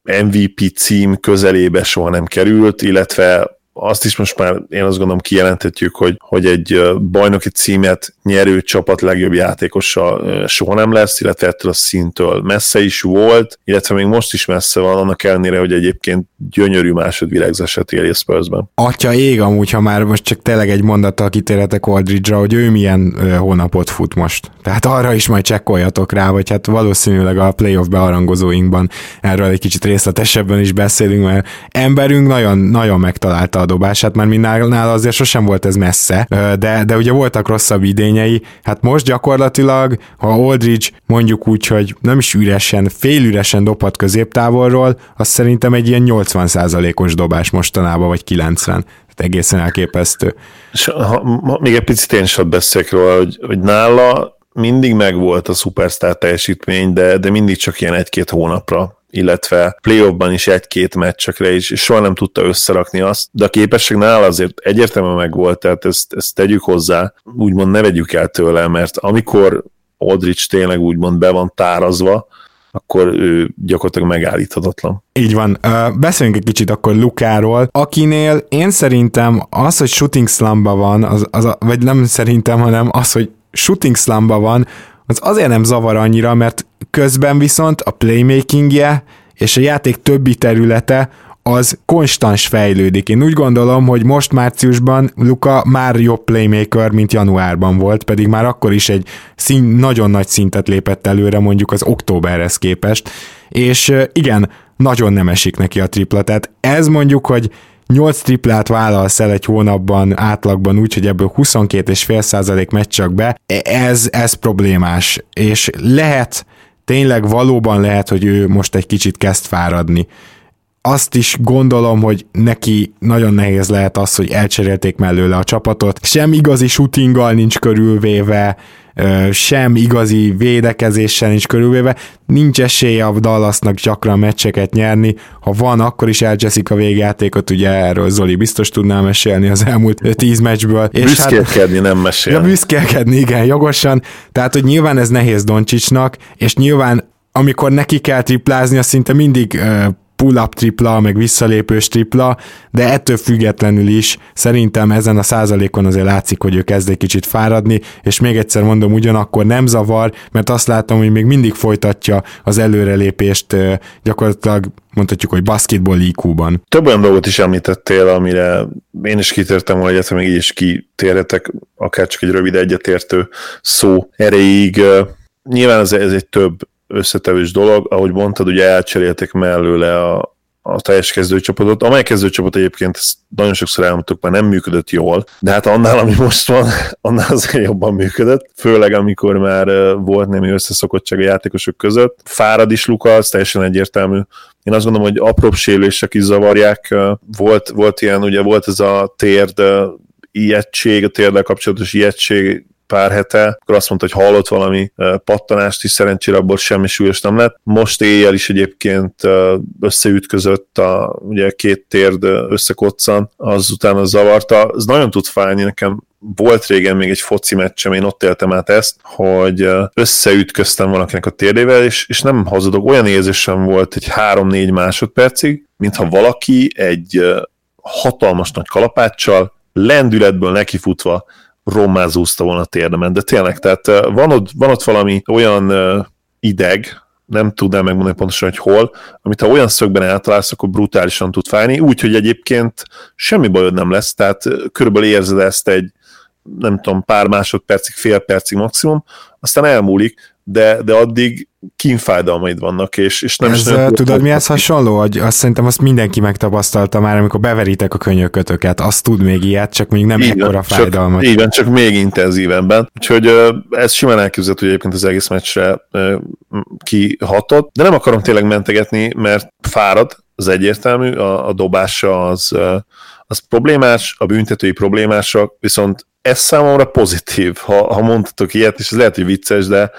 B: MVP cím közelébe soha nem került, illetve azt is most már én azt gondolom kijelenthetjük, hogy, hogy egy bajnoki címet nyerő csapat legjobb játékosa soha nem lesz, illetve ettől a szintől messze is volt, illetve még most is messze van, annak ellenére, hogy egyébként gyönyörű másodvilágzását éli Spursben.
A: Atya ég amúgy, ha már most csak tényleg egy mondattal kitérhetek Aldridge-ra, hogy ő milyen hónapot fut most. Tehát arra is majd csekkoljatok rá, vagy hát valószínűleg a playoff bearangozóinkban erről egy kicsit részletesebben is beszélünk, mert emberünk nagyon, nagyon megtalálta a dobását, mert mi nála azért sosem volt ez messze, de, de ugye voltak rosszabb idényei, hát most gyakorlatilag, ha Aldridge mondjuk úgy, hogy nem is üresen, félüresen dobhat középtávolról, az szerintem egy ilyen 80%-os dobás mostanában, vagy 90 tehát egészen elképesztő.
B: És ha, ha, még egy picit én is beszélek róla, hogy, hogy nála mindig megvolt a szupersztár teljesítmény, de, de mindig csak ilyen egy-két hónapra illetve playoffban is egy-két meccsekre is, és soha nem tudta összerakni azt, de a képesség nála azért egyértelműen megvolt, tehát ezt, ezt tegyük hozzá, úgymond ne vegyük el tőle, mert amikor Aldrich tényleg úgymond be van tárazva, akkor ő gyakorlatilag megállíthatatlan.
A: Így van. Beszéljünk egy kicsit akkor Lukáról, akinél én szerintem az, hogy shooting slumba van, az, az vagy nem szerintem, hanem az, hogy shooting slumba van, az azért nem zavar annyira, mert közben viszont a playmakingje és a játék többi területe az konstans fejlődik. Én úgy gondolom, hogy most márciusban Luka már jobb playmaker, mint januárban volt, pedig már akkor is egy szín, nagyon nagy szintet lépett előre mondjuk az októberhez képest, és igen, nagyon nem esik neki a tripla, tehát ez mondjuk, hogy 8 triplát vállalsz el egy hónapban átlagban úgy, hogy ebből 22,5 százalék megy csak be, ez, ez problémás, és lehet, tényleg valóban lehet, hogy ő most egy kicsit kezd fáradni. Azt is gondolom, hogy neki nagyon nehéz lehet az, hogy elcserélték mellőle a csapatot, sem igazi shootinggal nincs körülvéve, sem igazi védekezéssel nincs körülvéve, nincs esélye a Dallasnak gyakran meccseket nyerni, ha van, akkor is elcseszik a végjátékot, ugye erről Zoli biztos tudná mesélni az elmúlt tíz meccsből.
B: És büszkélkedni, hát, nem mesélni.
A: Ja, büszkélkedni, igen, jogosan. Tehát, hogy nyilván ez nehéz Doncsicsnak, és nyilván amikor neki kell triplázni, az szinte mindig pull-up tripla, meg visszalépős tripla, de ettől függetlenül is szerintem ezen a százalékon azért látszik, hogy ő kezd egy kicsit fáradni, és még egyszer mondom, ugyanakkor nem zavar, mert azt látom, hogy még mindig folytatja az előrelépést gyakorlatilag mondhatjuk, hogy basketball IQ-ban.
B: Több olyan dolgot is említettél, amire én is kitértem volna egyet, még így is kitérhetek, akár csak egy rövid egyetértő szó erejéig. Nyilván ez, ez egy több összetevős dolog, ahogy mondtad, ugye elcserélték mellőle a, a teljes kezdőcsapatot, amely kezdőcsapat egyébként ezt nagyon sokszor elmondtuk, már nem működött jól, de hát annál, ami most van, annál azért jobban működött, főleg amikor már volt némi összeszokottság a játékosok között. Fárad is Luka, az teljesen egyértelmű. Én azt gondolom, hogy apróbb sérülések is zavarják. Volt, volt ilyen, ugye volt ez a térd ijegység, a térdel kapcsolatos ijegység pár hete, akkor azt mondta, hogy hallott valami pattanást is, szerencsére abból semmi súlyos nem lett. Most éjjel is egyébként összeütközött, a, ugye két térd összekoccan, azután az zavarta. Ez nagyon tud fájni, nekem volt régen még egy foci meccsem, én ott éltem át ezt, hogy összeütköztem valakinek a térdével, és, és nem hazudok, olyan érzésem volt egy 3-4 másodpercig, mintha valaki egy hatalmas nagy kalapáccsal lendületből nekifutva rommázúzta volna a térdemen, de tényleg, tehát van ott, van ott valami olyan ideg, nem tudnám megmondani pontosan, hogy hol, amit ha olyan szögben eltalálsz, akkor brutálisan tud fájni, úgyhogy egyébként semmi bajod nem lesz, tehát körülbelül érzed ezt egy, nem tudom, pár másodpercig, fél percig maximum, aztán elmúlik, de, de addig kínfájdalmaid vannak, és, és nem
A: ez, is nem Tudod, mi ez hasonló? Hogy azt szerintem azt mindenki megtapasztalta már, amikor beveritek a könyökötöket, azt tud még ilyet, csak még nem igen, ekkora fájdalmat.
B: Csak, igen, csak még intenzívenben. Úgyhogy ez simán elképzelhető, hogy egyébként az egész meccsre kihatott, de nem akarom tényleg mentegetni, mert fárad, az egyértelmű, a, a dobása az, az problémás, a büntetői problémásak, viszont ez számomra pozitív, ha, ha mondhatok ilyet, és ez lehet, hogy vicces, de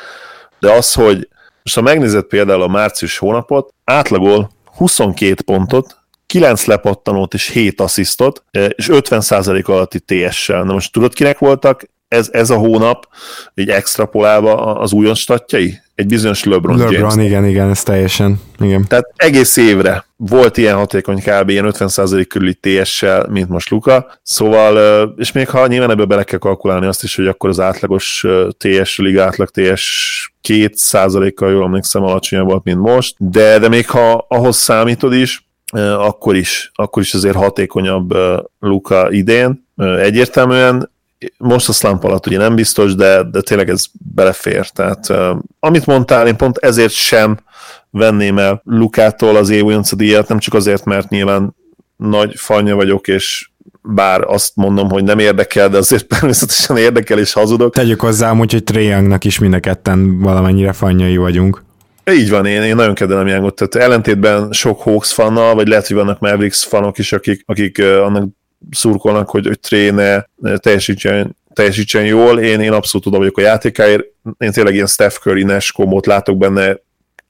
B: de az, hogy most ha megnézed például a március hónapot, átlagol 22 pontot, 9 lepattanót és 7 asszisztot, és 50% alatti TS-sel. Na most tudod, kinek voltak ez, ez a hónap így extrapolálva az újon statjai? Egy bizonyos LeBron,
A: LeBron James. igen, igen, ez teljesen, igen.
B: Tehát egész évre volt ilyen hatékony kb. ilyen 50% körüli TS-sel, mint most Luka, szóval, és még ha nyilván ebből bele kell kalkulálni azt is, hogy akkor az átlagos TS, liga átlag TS 2%-kal jól emlékszem alacsonyabb volt, mint most, de, de még ha ahhoz számítod is, akkor is, akkor is azért hatékonyabb Luka idén. Egyértelműen most a slump alatt ugye nem biztos, de, de tényleg ez belefér. Tehát amit mondtál, én pont ezért sem venném el Lukától az év díjat, nem csak azért, mert nyilván nagy fanya vagyok, és bár azt mondom, hogy nem érdekel, de azért természetesen érdekel és hazudok.
A: Tegyük hozzá, hogy Trae is mind a ketten valamennyire fanyai vagyunk.
B: Így van, én, én nagyon kedvelem Youngot, tehát ellentétben sok Hawks fannal, vagy lehet, hogy vannak Mavericks fanok is, akik, akik annak szurkolnak, hogy, hogy tréne teljesítsen, teljesítsen jól. Én, én abszolút oda vagyok a játékáért. Én tényleg ilyen Steph Curry, Nash komót látok benne,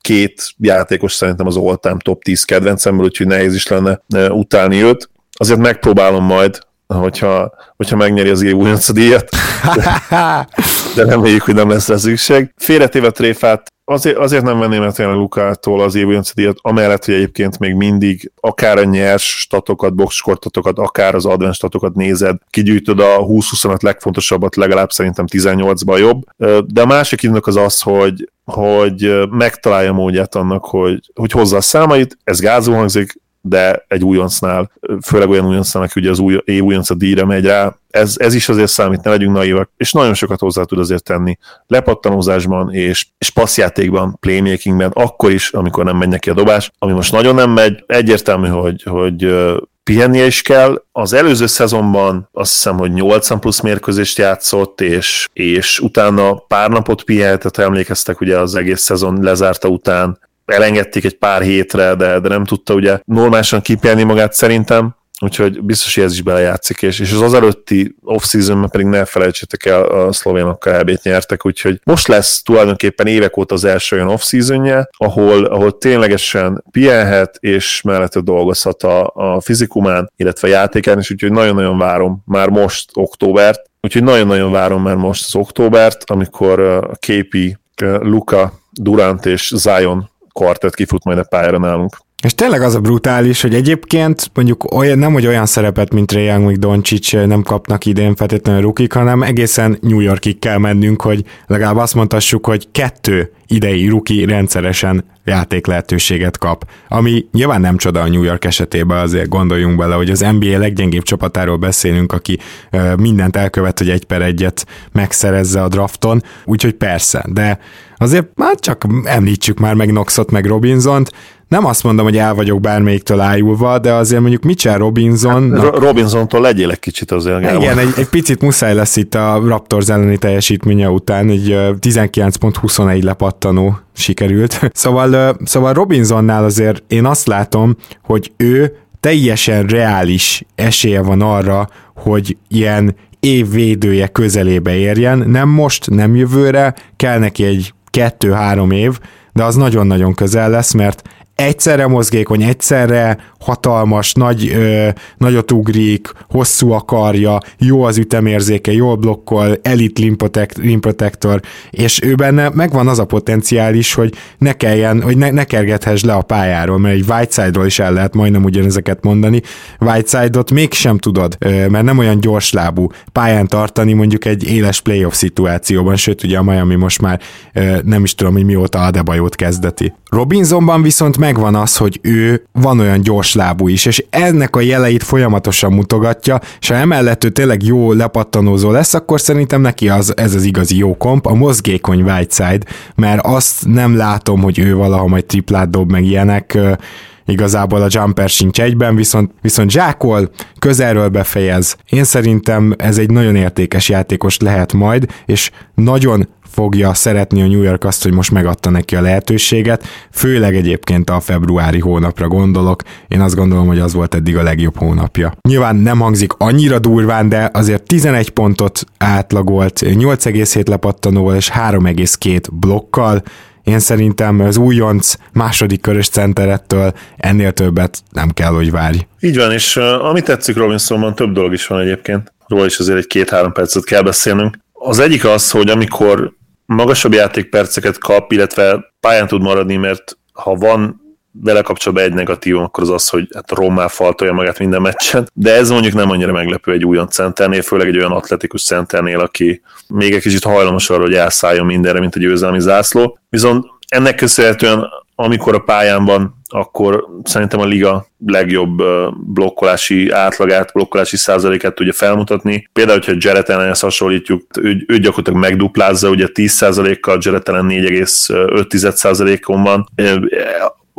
B: két játékos szerintem az all-time top 10 kedvencemből, úgyhogy nehéz is lenne utálni őt. Azért megpróbálom majd, hogyha, hogyha megnyeri az év újonc díjat, de, de reméljük, hogy nem lesz rá szükség. Félretéve tréfát azért, azért nem venném el tényleg Lukától az év díjat, amellett, hogy egyébként még mindig akár a nyers statokat, boxskortatokat, akár az advanced statokat nézed, kigyűjtöd a 20-25 legfontosabbat, legalább szerintem 18-ban jobb. De a másik indok az az, hogy, hogy megtalálja módját annak, hogy, hogy hozza a számait, ez gázul hangzik, de egy újoncnál, főleg olyan újoncnál, aki ugye az új, év újonc a díjra megy rá, ez, ez is azért számít, ne legyünk naívak, és nagyon sokat hozzá tud azért tenni. Lepattanózásban és, és passzjátékban, playmakingben, akkor is, amikor nem megy neki a dobás, ami most nagyon nem megy, egyértelmű, hogy, hogy pihennie is kell. Az előző szezonban azt hiszem, hogy 80 plusz mérkőzést játszott, és, és utána pár napot pihenhetett, emlékeztek ugye az egész szezon lezárta után, elengedték egy pár hétre, de, de nem tudta ugye normálisan kipelni magát szerintem, úgyhogy biztos, hogy ez is belejátszik, és, és az az előtti off-seasonben pedig ne felejtsétek el, a szlovénokkal elbét nyertek, úgyhogy most lesz tulajdonképpen évek óta az első olyan off-seasonje, ahol, ahol ténylegesen pihenhet, és mellette dolgozhat a, a fizikumán, illetve a játékán, és úgyhogy nagyon-nagyon várom már most októbert, úgyhogy nagyon-nagyon várom már most az októbert, amikor a képi Luka, Durant és Zion kvartett kifut majd a pályára nálunk.
A: És tényleg az a brutális, hogy egyébként mondjuk olyan, nem, hogy olyan szerepet, mint Ray Young, meg Doncic nem kapnak idén feltétlenül rukik, hanem egészen New Yorkig kell mennünk, hogy legalább azt mondhassuk, hogy kettő idei ruki rendszeresen játék lehetőséget kap. Ami nyilván nem csoda a New York esetében, azért gondoljunk bele, hogy az NBA leggyengébb csapatáról beszélünk, aki mindent elkövet, hogy egy per egyet megszerezze a drafton, úgyhogy persze, de azért már csak említsük már meg Knoxot, meg Robinsont, nem azt mondom, hogy el vagyok bármelyiktől ájulva, de azért mondjuk Mitchell Robinson...
B: Hát, Robinsontól legyél egy kicsit azért.
A: Igen, egy, egy picit muszáj lesz itt a Raptors elleni teljesítménye után, egy 19.21 lepattanó sikerült. Szóval, szóval Robinsonnál azért én azt látom, hogy ő teljesen reális esélye van arra, hogy ilyen évvédője közelébe érjen, nem most, nem jövőre, kell neki egy kettő-három év, de az nagyon-nagyon közel lesz, mert egyszerre mozgékony, egyszerre hatalmas, nagy, ö, nagyot ugrik, hosszú akarja, jó az ütemérzéke, jól blokkol, elit protector, és ő benne megvan az a potenciális, hogy ne kelljen, hogy ne, ne kergethess le a pályáról, mert egy Whiteside-ról is el lehet majdnem ugyanezeket mondani. Whiteside-ot mégsem tudod, ö, mert nem olyan gyors lábú pályán tartani mondjuk egy éles playoff szituációban, sőt ugye a Miami most már ö, nem is tudom, hogy mióta Adebayot kezdeti. Robinsonban viszont megvan az, hogy ő van olyan gyors lábú is, és ennek a jeleit folyamatosan mutogatja, és ha emellett ő tényleg jó lepattanózó lesz, akkor szerintem neki az, ez az igazi jó komp, a mozgékony Whiteside, mert azt nem látom, hogy ő valaha majd triplát dob meg ilyenek, igazából a jumper sincs egyben, viszont, viszont zsákol, közelről befejez. Én szerintem ez egy nagyon értékes játékos lehet majd, és nagyon fogja szeretni a New York azt, hogy most megadta neki a lehetőséget, főleg egyébként a februári hónapra gondolok, én azt gondolom, hogy az volt eddig a legjobb hónapja. Nyilván nem hangzik annyira durván, de azért 11 pontot átlagolt, 8,7 lepattanóval és 3,2 blokkal, én szerintem az újonc második körös centerettől ennél többet nem kell, hogy várj.
B: Így van, és amit tetszik Robinsonban, több dolog is van egyébként. Róla is azért egy két-három percet kell beszélnünk. Az egyik az, hogy amikor magasabb játékperceket kap, illetve pályán tud maradni, mert ha van vele kapcsolatban egy negatív, akkor az az, hogy hát rommá faltolja magát minden meccsen, de ez mondjuk nem annyira meglepő egy újon centernél, főleg egy olyan atletikus centernél, aki még egy kicsit hajlamos arra, hogy elszálljon mindenre, mint egy győzelmi zászló. Viszont ennek köszönhetően amikor a pályán van, akkor szerintem a liga legjobb blokkolási átlagát, blokkolási százalékát tudja felmutatni. Például, hogyha Jared allen hasonlítjuk, ő, ő gyakorlatilag megduplázza, ugye 10 százalékkal, Jared Allen 4,5 százalékon van.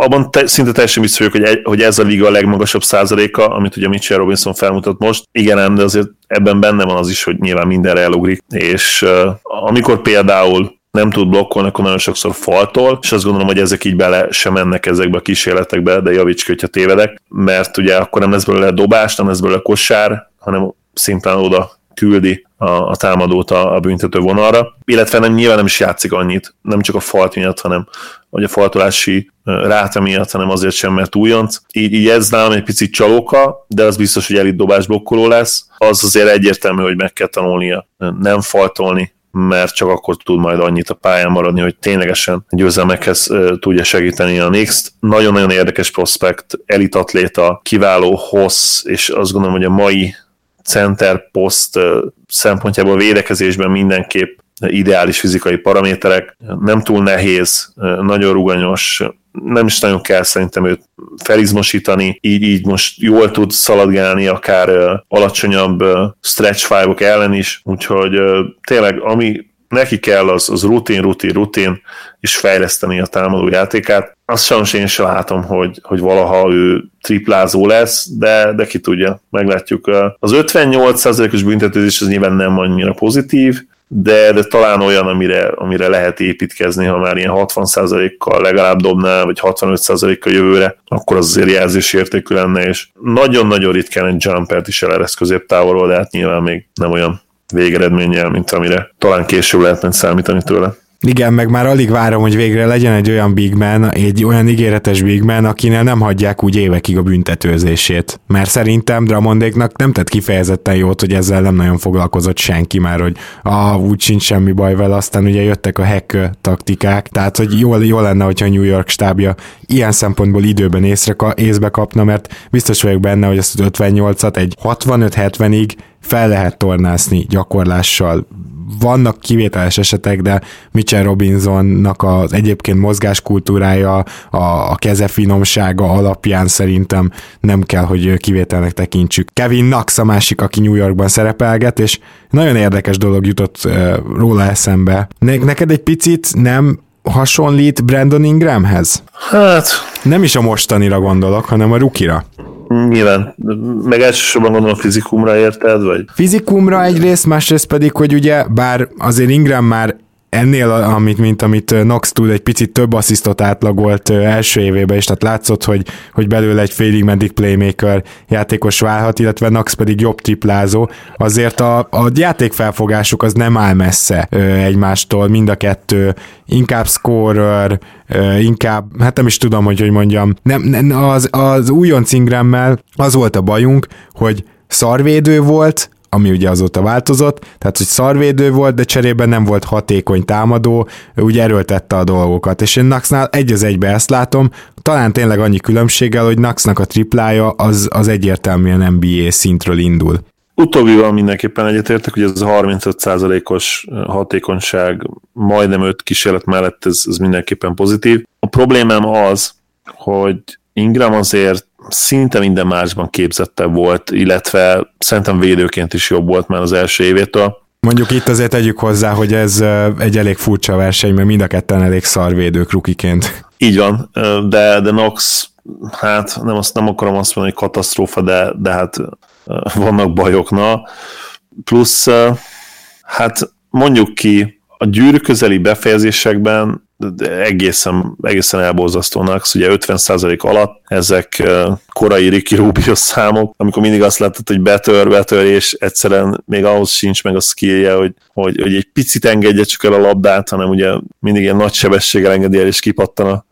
B: Abban te, szinte teljesen biztos vagyok, hogy, egy, hogy ez a liga a legmagasabb százaléka, amit ugye Mitchell Robinson felmutat most. Igen, de azért ebben benne van az is, hogy nyilván mindenre elugrik, és uh, amikor például nem tud blokkolni, akkor nagyon sokszor faltol, és azt gondolom, hogy ezek így bele sem mennek ezekbe a kísérletekbe, de javíts ki, hogyha tévedek, mert ugye akkor nem lesz belőle dobás, nem lesz belőle kosár, hanem szimplán oda küldi a, a támadót a, a büntető vonalra, illetve nem, nyilván nem is játszik annyit, nem csak a falt miatt, hanem vagy a faltolási ráta miatt, hanem azért sem, mert újonc. Így, így ez nálam egy picit csalóka, de az biztos, hogy elit dobás blokkoló lesz. Az azért egyértelmű, hogy meg kell tanulnia nem faltolni, mert csak akkor tud majd annyit a pályán maradni, hogy ténylegesen győzelmekhez tudja segíteni a Nix. Nagyon-nagyon érdekes prospekt, elitatléta, kiváló hossz, és azt gondolom, hogy a mai center post szempontjából védekezésben mindenképp ideális fizikai paraméterek, nem túl nehéz, nagyon ruganyos, nem is nagyon kell szerintem őt felizmosítani, így, így most jól tud szaladgálni akár alacsonyabb stretch five ellen is, úgyhogy tényleg ami neki kell az, az rutin, rutin, rutin, és fejleszteni a támadó játékát. Azt sajnos én sem látom, hogy, hogy valaha ő triplázó lesz, de, de ki tudja, meglátjuk. Az 58%-os büntetőzés az nyilván nem annyira pozitív, de, de talán olyan, amire, amire lehet építkezni, ha már ilyen 60%-kal legalább dobná, vagy 65%-kal jövőre, akkor az azért jelzési értékű lenne, és nagyon-nagyon ritkán egy jumpert is eleresz középtávolról, de hát nyilván még nem olyan végeredménnyel, mint amire talán később lehetne számítani tőle.
A: Igen, meg már alig várom, hogy végre legyen egy olyan big man, egy olyan ígéretes big man, akinél nem hagyják úgy évekig a büntetőzését. Mert szerintem Dramondéknak nem tett kifejezetten jót, hogy ezzel nem nagyon foglalkozott senki már, hogy ah, úgy sincs semmi baj vele, aztán ugye jöttek a hack taktikák, tehát hogy jó, jó lenne, hogyha a New York stábja ilyen szempontból időben észre, észbe kapna, mert biztos vagyok benne, hogy ezt az 58-at egy 65-70-ig fel lehet tornászni gyakorlással, vannak kivételes esetek, de Mitchell Robinsonnak az egyébként mozgáskultúrája, a, a keze finomsága alapján szerintem nem kell, hogy kivételnek tekintsük. Kevin Knox a másik, aki New Yorkban szerepelget, és nagyon érdekes dolog jutott uh, róla eszembe. Ne, neked egy picit nem hasonlít Brandon Ingramhez?
B: Hát...
A: Nem is a mostanira gondolok, hanem a rukira.
B: Nyilván, meg elsősorban gondolom fizikumra érted, vagy?
A: Fizikumra egyrészt, másrészt pedig, hogy ugye, bár azért Ingram már ennél, amit, mint amit Nox tud, egy picit több asszisztot átlagolt első évében, és tehát látszott, hogy, hogy belőle egy félig meddig playmaker játékos válhat, illetve Nox pedig jobb triplázó, azért a, a játékfelfogásuk az nem áll messze egymástól, mind a kettő, inkább scorer, inkább, hát nem is tudom, hogy hogy mondjam, nem, nem az, az újonc Ingrammel az volt a bajunk, hogy szarvédő volt, ami ugye azóta változott, tehát hogy szarvédő volt, de cserében nem volt hatékony támadó, úgy erőltette a dolgokat, és én Naxnál egy az egybe ezt látom, talán tényleg annyi különbséggel, hogy Naxnak a triplája az, az egyértelműen NBA szintről indul.
B: Utóbbival mindenképpen egyetértek, hogy ez a 35%-os hatékonyság majdnem 5 kísérlet mellett ez, ez mindenképpen pozitív. A problémám az, hogy Ingram azért szinte minden másban képzettebb volt, illetve szerintem védőként is jobb volt már az első évétől.
A: Mondjuk itt azért tegyük hozzá, hogy ez egy elég furcsa verseny, mert mind a ketten elég szarvédők rukiként.
B: Így van, de, de Nox, hát nem, azt, nem akarom azt mondani, hogy katasztrófa, de, de hát vannak bajok, na. Plusz, hát mondjuk ki, a gyűrű közeli befejezésekben egészen, egészen elborzasztónak, ugye 50% alatt ezek korai Ricky Rubio számok, amikor mindig azt láttad, hogy betör, betör, és egyszerűen még ahhoz sincs meg a skillje, hogy, hogy, hogy egy picit engedje csak el a labdát, hanem ugye mindig ilyen nagy sebességgel engedi el, és kipattan a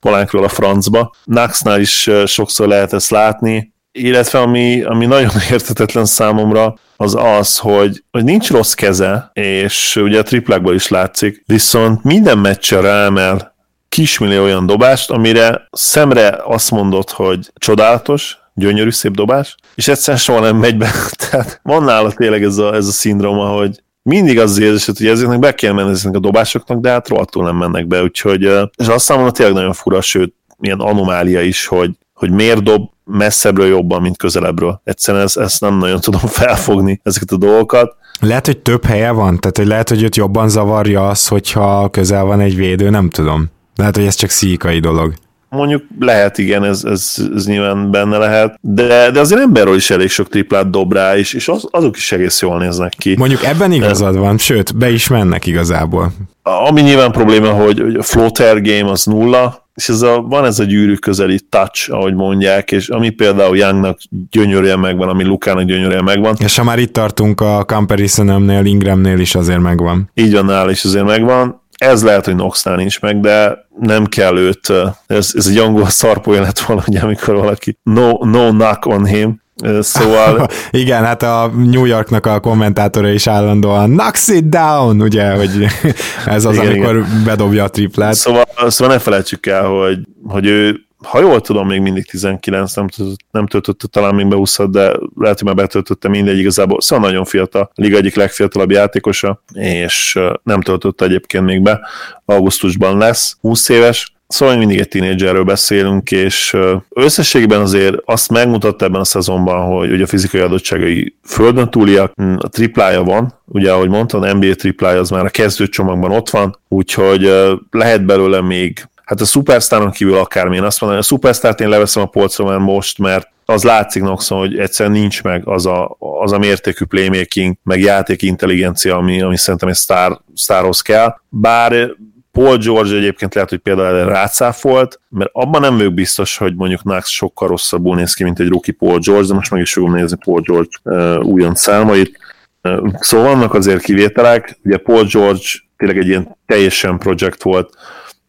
B: polánkról a francba. Naxnál is sokszor lehet ezt látni, illetve ami, ami nagyon értetetlen számomra, az az, hogy, hogy nincs rossz keze, és ugye a triplákból is látszik, viszont minden meccsen ráemel kismillió olyan dobást, amire szemre azt mondod, hogy csodálatos, gyönyörű, szép dobás, és egyszerűen soha nem megy be. Tehát van nála tényleg ez a, ez a szindróma, hogy mindig az érzésed, hogy ezeknek be kell menni ezeknek a dobásoknak, de hát rohadtul nem mennek be, úgyhogy, és azt számomra tényleg nagyon fura, sőt, milyen anomália is, hogy, hogy miért dob messzebbről jobban, mint közelebbről. Egyszerűen ezt, ezt nem nagyon tudom felfogni, ezeket a dolgokat.
A: Lehet, hogy több helye van? Tehát, hogy lehet, hogy őt jobban zavarja az, hogyha közel van egy védő, nem tudom. Lehet, hogy ez csak szíkai dolog.
B: Mondjuk lehet, igen, ez, ez, ez nyilván benne lehet, de, de azért emberről is elég sok triplát dob rá, és, és az, azok is egész jól néznek ki.
A: Mondjuk ebben igazad van, sőt, be is mennek igazából.
B: Ami nyilván probléma, hogy, hogy a floater game az nulla, és ez a, van ez a gyűrű közeli touch, ahogy mondják, és ami például Youngnak gyönyörűen megvan, ami Lukának gyönyörűen megvan.
A: És ha már itt tartunk a Comparisonömnél, Ingramnél is azért megvan.
B: Így van, nála is azért megvan. Ez lehet, hogy Noxnál nincs meg, de nem kell őt, ez, ez egy angol szarpója lett volna, ugye, amikor valaki no, no knock on him, Szóval...
A: Igen, hát a New Yorknak a kommentátora is állandóan knocks it down, ugye, hogy ez az, igen, amikor igen. bedobja a triplát.
B: Szóval, szóval ne felejtsük el, hogy, hogy ő ha jól tudom, még mindig 19, nem, nem töltötte talán még be 20 de lehet, hogy már betöltötte mindegy igazából. Szóval nagyon fiatal, a liga egyik legfiatalabb játékosa, és nem töltötte egyébként még be. Augusztusban lesz 20 éves, Szóval mindig egy tínédzserről beszélünk, és összességében azért azt megmutatta ebben a szezonban, hogy ugye a fizikai adottságai földön túliak, hm, a triplája van, ugye ahogy mondtam, NBA triplája az már a kezdőcsomagban ott van, úgyhogy lehet belőle még Hát a szupersztáron kívül akármilyen azt mondani, a szupersztárt én leveszem a polcra már most, mert az látszik Noxon, hogy egyszerűen nincs meg az a, az a mértékű playmaking, meg játék intelligencia, ami, ami szerintem egy sztár, sztárhoz kell. Bár Paul George egyébként lehet, hogy például erre rácáfolt, mert abban nem vagyok biztos, hogy mondjuk Knox sokkal rosszabbul néz ki, mint egy rookie Paul George, de most meg is fogom nézni Paul George uh, újon számait. Uh, szóval vannak azért kivételek, ugye Paul George tényleg egy ilyen teljesen projekt volt,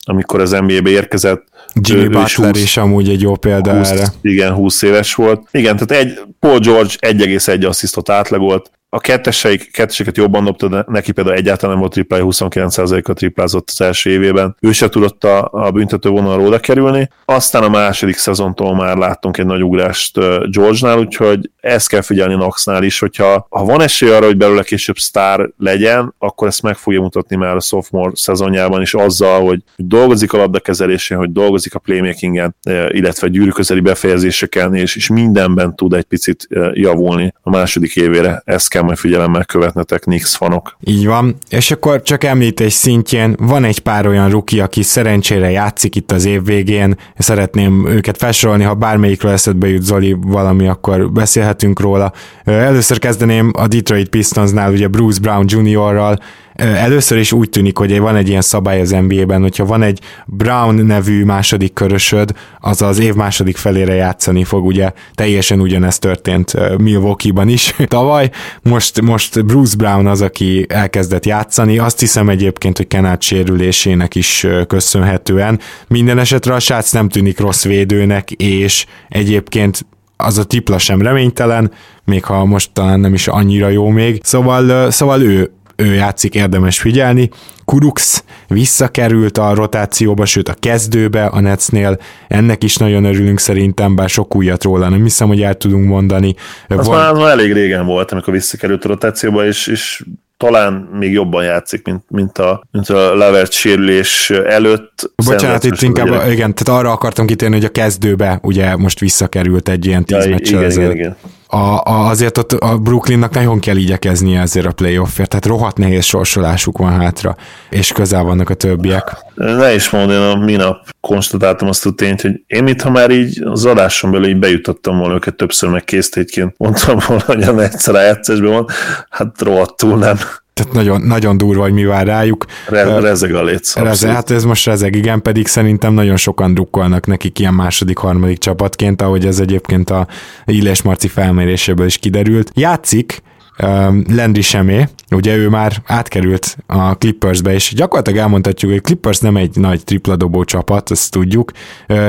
B: amikor az NBA-be érkezett.
A: Jimmy ő, Butler is amúgy egy jó példa
B: 20,
A: erre.
B: Igen, 20 éves volt. Igen, tehát egy, Paul George 1,1 asszisztot átlagolt, a ketteseit, ketteseket jobban dobta, neki például egyáltalán nem volt triplája, 29%-a triplázott az első évében. Ő se tudott a, a büntető vonalról oda kerülni. Aztán a második szezontól már láttunk egy nagy ugrást George-nál, úgyhogy ezt kell figyelni Knoxnál is, hogyha ha van esély arra, hogy belőle később sztár legyen, akkor ezt meg fogja mutatni már a sophomore szezonjában is azzal, hogy dolgozik a labdakezelésén, hogy dolgozik a playmakingen, illetve gyűrűközeli befejezéseken, és, és mindenben tud egy picit javulni a második évére. Ezt kell kell majd figyelemmel követnetek Nix fanok.
A: Így van, és akkor csak említés szintjén van egy pár olyan ruki, aki szerencsére játszik itt az év végén, szeretném őket felsorolni, ha bármelyikről eszedbe jut Zoli valami, akkor beszélhetünk róla. Először kezdeném a Detroit Pistonsnál, ugye Bruce Brown Jr.-ral, Először is úgy tűnik, hogy van egy ilyen szabály az NBA-ben, hogyha van egy Brown nevű második körösöd, az az év második felére játszani fog, ugye teljesen ugyanezt történt Milwaukee-ban is tavaly. Most, most Bruce Brown az, aki elkezdett játszani, azt hiszem egyébként, hogy Kenát sérülésének is köszönhetően. Minden esetre a srác nem tűnik rossz védőnek, és egyébként az a tipla sem reménytelen, még ha most talán nem is annyira jó még. Szóval, szóval ő, ő játszik, érdemes figyelni. Kurux visszakerült a rotációba, sőt a kezdőbe a Netsnél, ennek is nagyon örülünk szerintem, bár sok újat róla nem hiszem, hogy el tudunk mondani.
B: Az Van... már, már elég régen volt, amikor visszakerült a rotációba, és, és talán még jobban játszik, mint, mint a, mint a Levert sérülés előtt.
A: Bocsánat, itt inkább, ugye... igen, tehát arra akartam kitérni, hogy a kezdőbe ugye most visszakerült egy ilyen tíz ja, meccsel igen, igen, igen a, a, azért ott a Brooklynnak nagyon kell igyekeznie ezért a playoffért, tehát rohadt nehéz sorsolásuk van hátra, és közel vannak a többiek.
B: Ne is mondd, én a minap konstatáltam azt a tényt, hogy én mintha már így az adáson belül így bejutottam volna őket többször meg késztétként. Mondtam volna, hogy a egyszer a van, hát rohadtul nem
A: tehát nagyon, nagyon durva, hogy mi vár rájuk.
B: Re- rezeg a léc.
A: Reze, hát ez most rezeg, igen, pedig szerintem nagyon sokan drukkolnak nekik ilyen második, harmadik csapatként, ahogy ez egyébként a Illés Marci felméréséből is kiderült. Játszik, um, Landry Semé, ugye ő már átkerült a Clippersbe, és gyakorlatilag elmondhatjuk, hogy Clippers nem egy nagy tripladobó csapat, ezt tudjuk.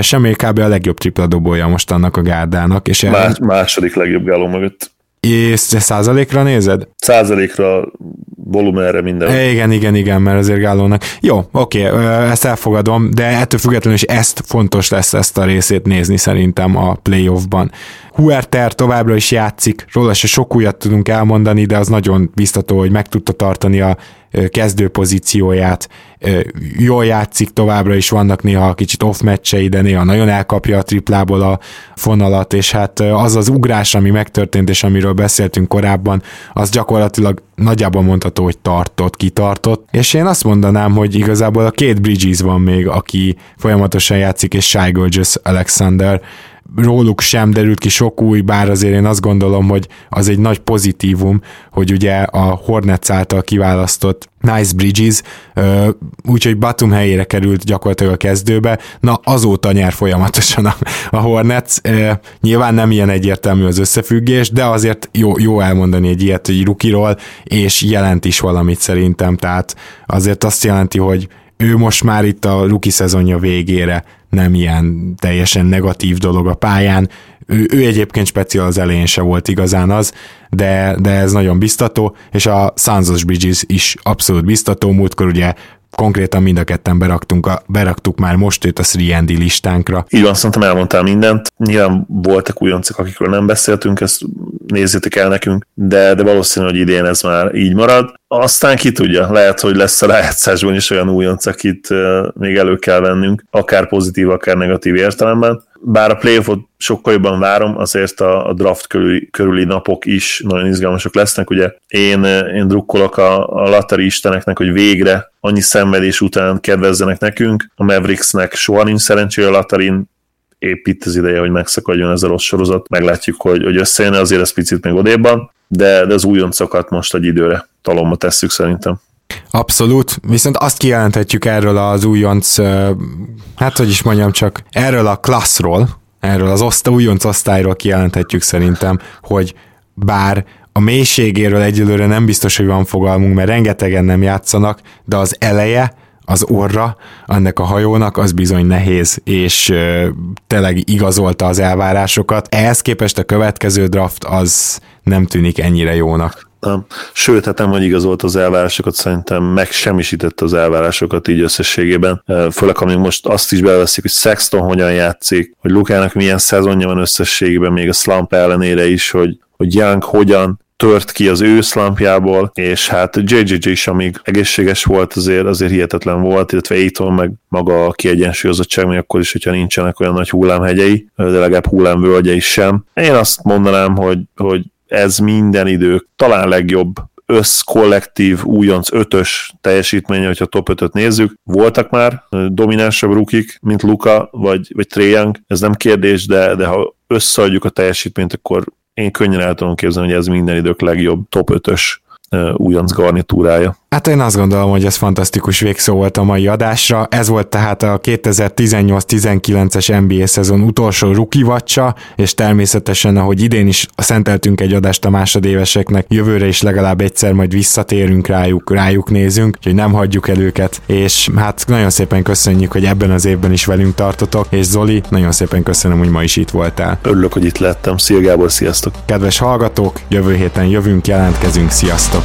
A: Semé kb. a legjobb tripladobója most annak a gárdának. És
B: Más, második legjobb gáló mögött.
A: És százalékra nézed?
B: Százalékra, volumenre, minden.
A: Igen, igen, igen, mert azért Gálónak. Jó, oké, ezt elfogadom, de ettől függetlenül is ezt fontos lesz ezt a részét nézni szerintem a playoffban. Huerter továbbra is játszik, róla se sok újat tudunk elmondani, de az nagyon biztató, hogy meg tudta tartani a kezdő pozícióját, jól játszik, továbbra is vannak néha kicsit off meccsei, de néha nagyon elkapja a triplából a fonalat, és hát az az ugrás, ami megtörtént, és amiről beszéltünk korábban, az gyakorlatilag nagyjából mondható, hogy tartott, kitartott, és én azt mondanám, hogy igazából a két Bridges van még, aki folyamatosan játszik, és Shai Alexander, róluk sem derült ki sok új, bár azért én azt gondolom, hogy az egy nagy pozitívum, hogy ugye a Hornets által kiválasztott Nice Bridges, úgyhogy Batum helyére került gyakorlatilag a kezdőbe, na azóta nyer folyamatosan a, a Hornets. Nyilván nem ilyen egyértelmű az összefüggés, de azért jó, jó elmondani egy ilyet, hogy rukiról, és jelent is valamit szerintem, tehát azért azt jelenti, hogy ő most már itt a rookie szezonja végére nem ilyen teljesen negatív dolog a pályán. Ő, ő egyébként speciál az elején se volt igazán az, de, de ez nagyon biztató, és a Sansos Bridges is abszolút biztató. Múltkor ugye konkrétan mind a ketten beraktunk a, beraktuk már most őt a 3 listánkra.
B: Így van, szerintem elmondtál mindent. Nyilván voltak újoncok, akikről nem beszéltünk, ezt nézzétek el nekünk, de, de valószínű, hogy idén ez már így marad. Aztán ki tudja, lehet, hogy lesz a rájátszásban is olyan újonc, akit még elő kell vennünk, akár pozitív, akár negatív értelemben bár a playoffot sokkal jobban várom, azért a, a draft körüli, körüli napok is nagyon izgalmasak lesznek. Ugye én, én drukkolok a, a Latari isteneknek, hogy végre annyi szenvedés után kedvezzenek nekünk. A Mavericksnek soha nincs szerencsé a Latarin, épp itt az ideje, hogy megszakadjon ez a rossz sorozat. Meglátjuk, hogy, hogy összejön, azért ez picit még odébban, de, de az újoncokat most egy időre talomba tesszük szerintem.
A: Abszolút, viszont azt kijelenthetjük erről az újonc, hát hogy is mondjam csak, erről a klasszról, erről az oszta, újonc osztályról kijelenthetjük szerintem, hogy bár a mélységéről egyelőre nem biztos, hogy van fogalmunk, mert rengetegen nem játszanak, de az eleje, az orra annak a hajónak az bizony nehéz, és tényleg igazolta az elvárásokat. Ehhez képest a következő draft az nem tűnik ennyire jónak.
B: Nem. Sőt, hát nem, hogy igazolt az elvárásokat, szerintem megsemmisítette az elvárásokat így összességében. Főleg, amíg most azt is beleveszik, hogy Sexton hogyan játszik, hogy Lukának milyen szezonja van összességében, még a slump ellenére is, hogy, hogy Young hogyan tört ki az ő szlampjából, és hát JJJ is, amíg egészséges volt, azért, azért hihetetlen volt, illetve Aiton meg maga a kiegyensúlyozottság, még akkor is, hogyha nincsenek olyan nagy hullámhegyei, de legalább hullámvölgyei sem. Én azt mondanám, hogy, hogy ez minden idők talán legjobb összkollektív újonc ötös teljesítménye, hogyha top 5-öt nézzük. Voltak már dominánsabb rukik, mint Luka vagy, vagy Trae ez nem kérdés, de, de ha összeadjuk a teljesítményt, akkor én könnyen el tudom képzelni, hogy ez minden idők legjobb top 5-ös újonc garnitúrája.
A: Hát én azt gondolom, hogy ez fantasztikus végszó volt a mai adásra. Ez volt tehát a 2018-19-es NBA szezon utolsó rookie vacsa, és természetesen, ahogy idén is szenteltünk egy adást a másodéveseknek, jövőre is legalább egyszer majd visszatérünk rájuk, rájuk nézünk, hogy nem hagyjuk el őket, és hát nagyon szépen köszönjük, hogy ebben az évben is velünk tartotok, és Zoli, nagyon szépen köszönöm, hogy ma is itt voltál.
B: Örülök, hogy itt lettem. Szia Gábor, sziasztok!
A: Kedves hallgatók, jövő héten jövünk, jelentkezünk, sziasztok!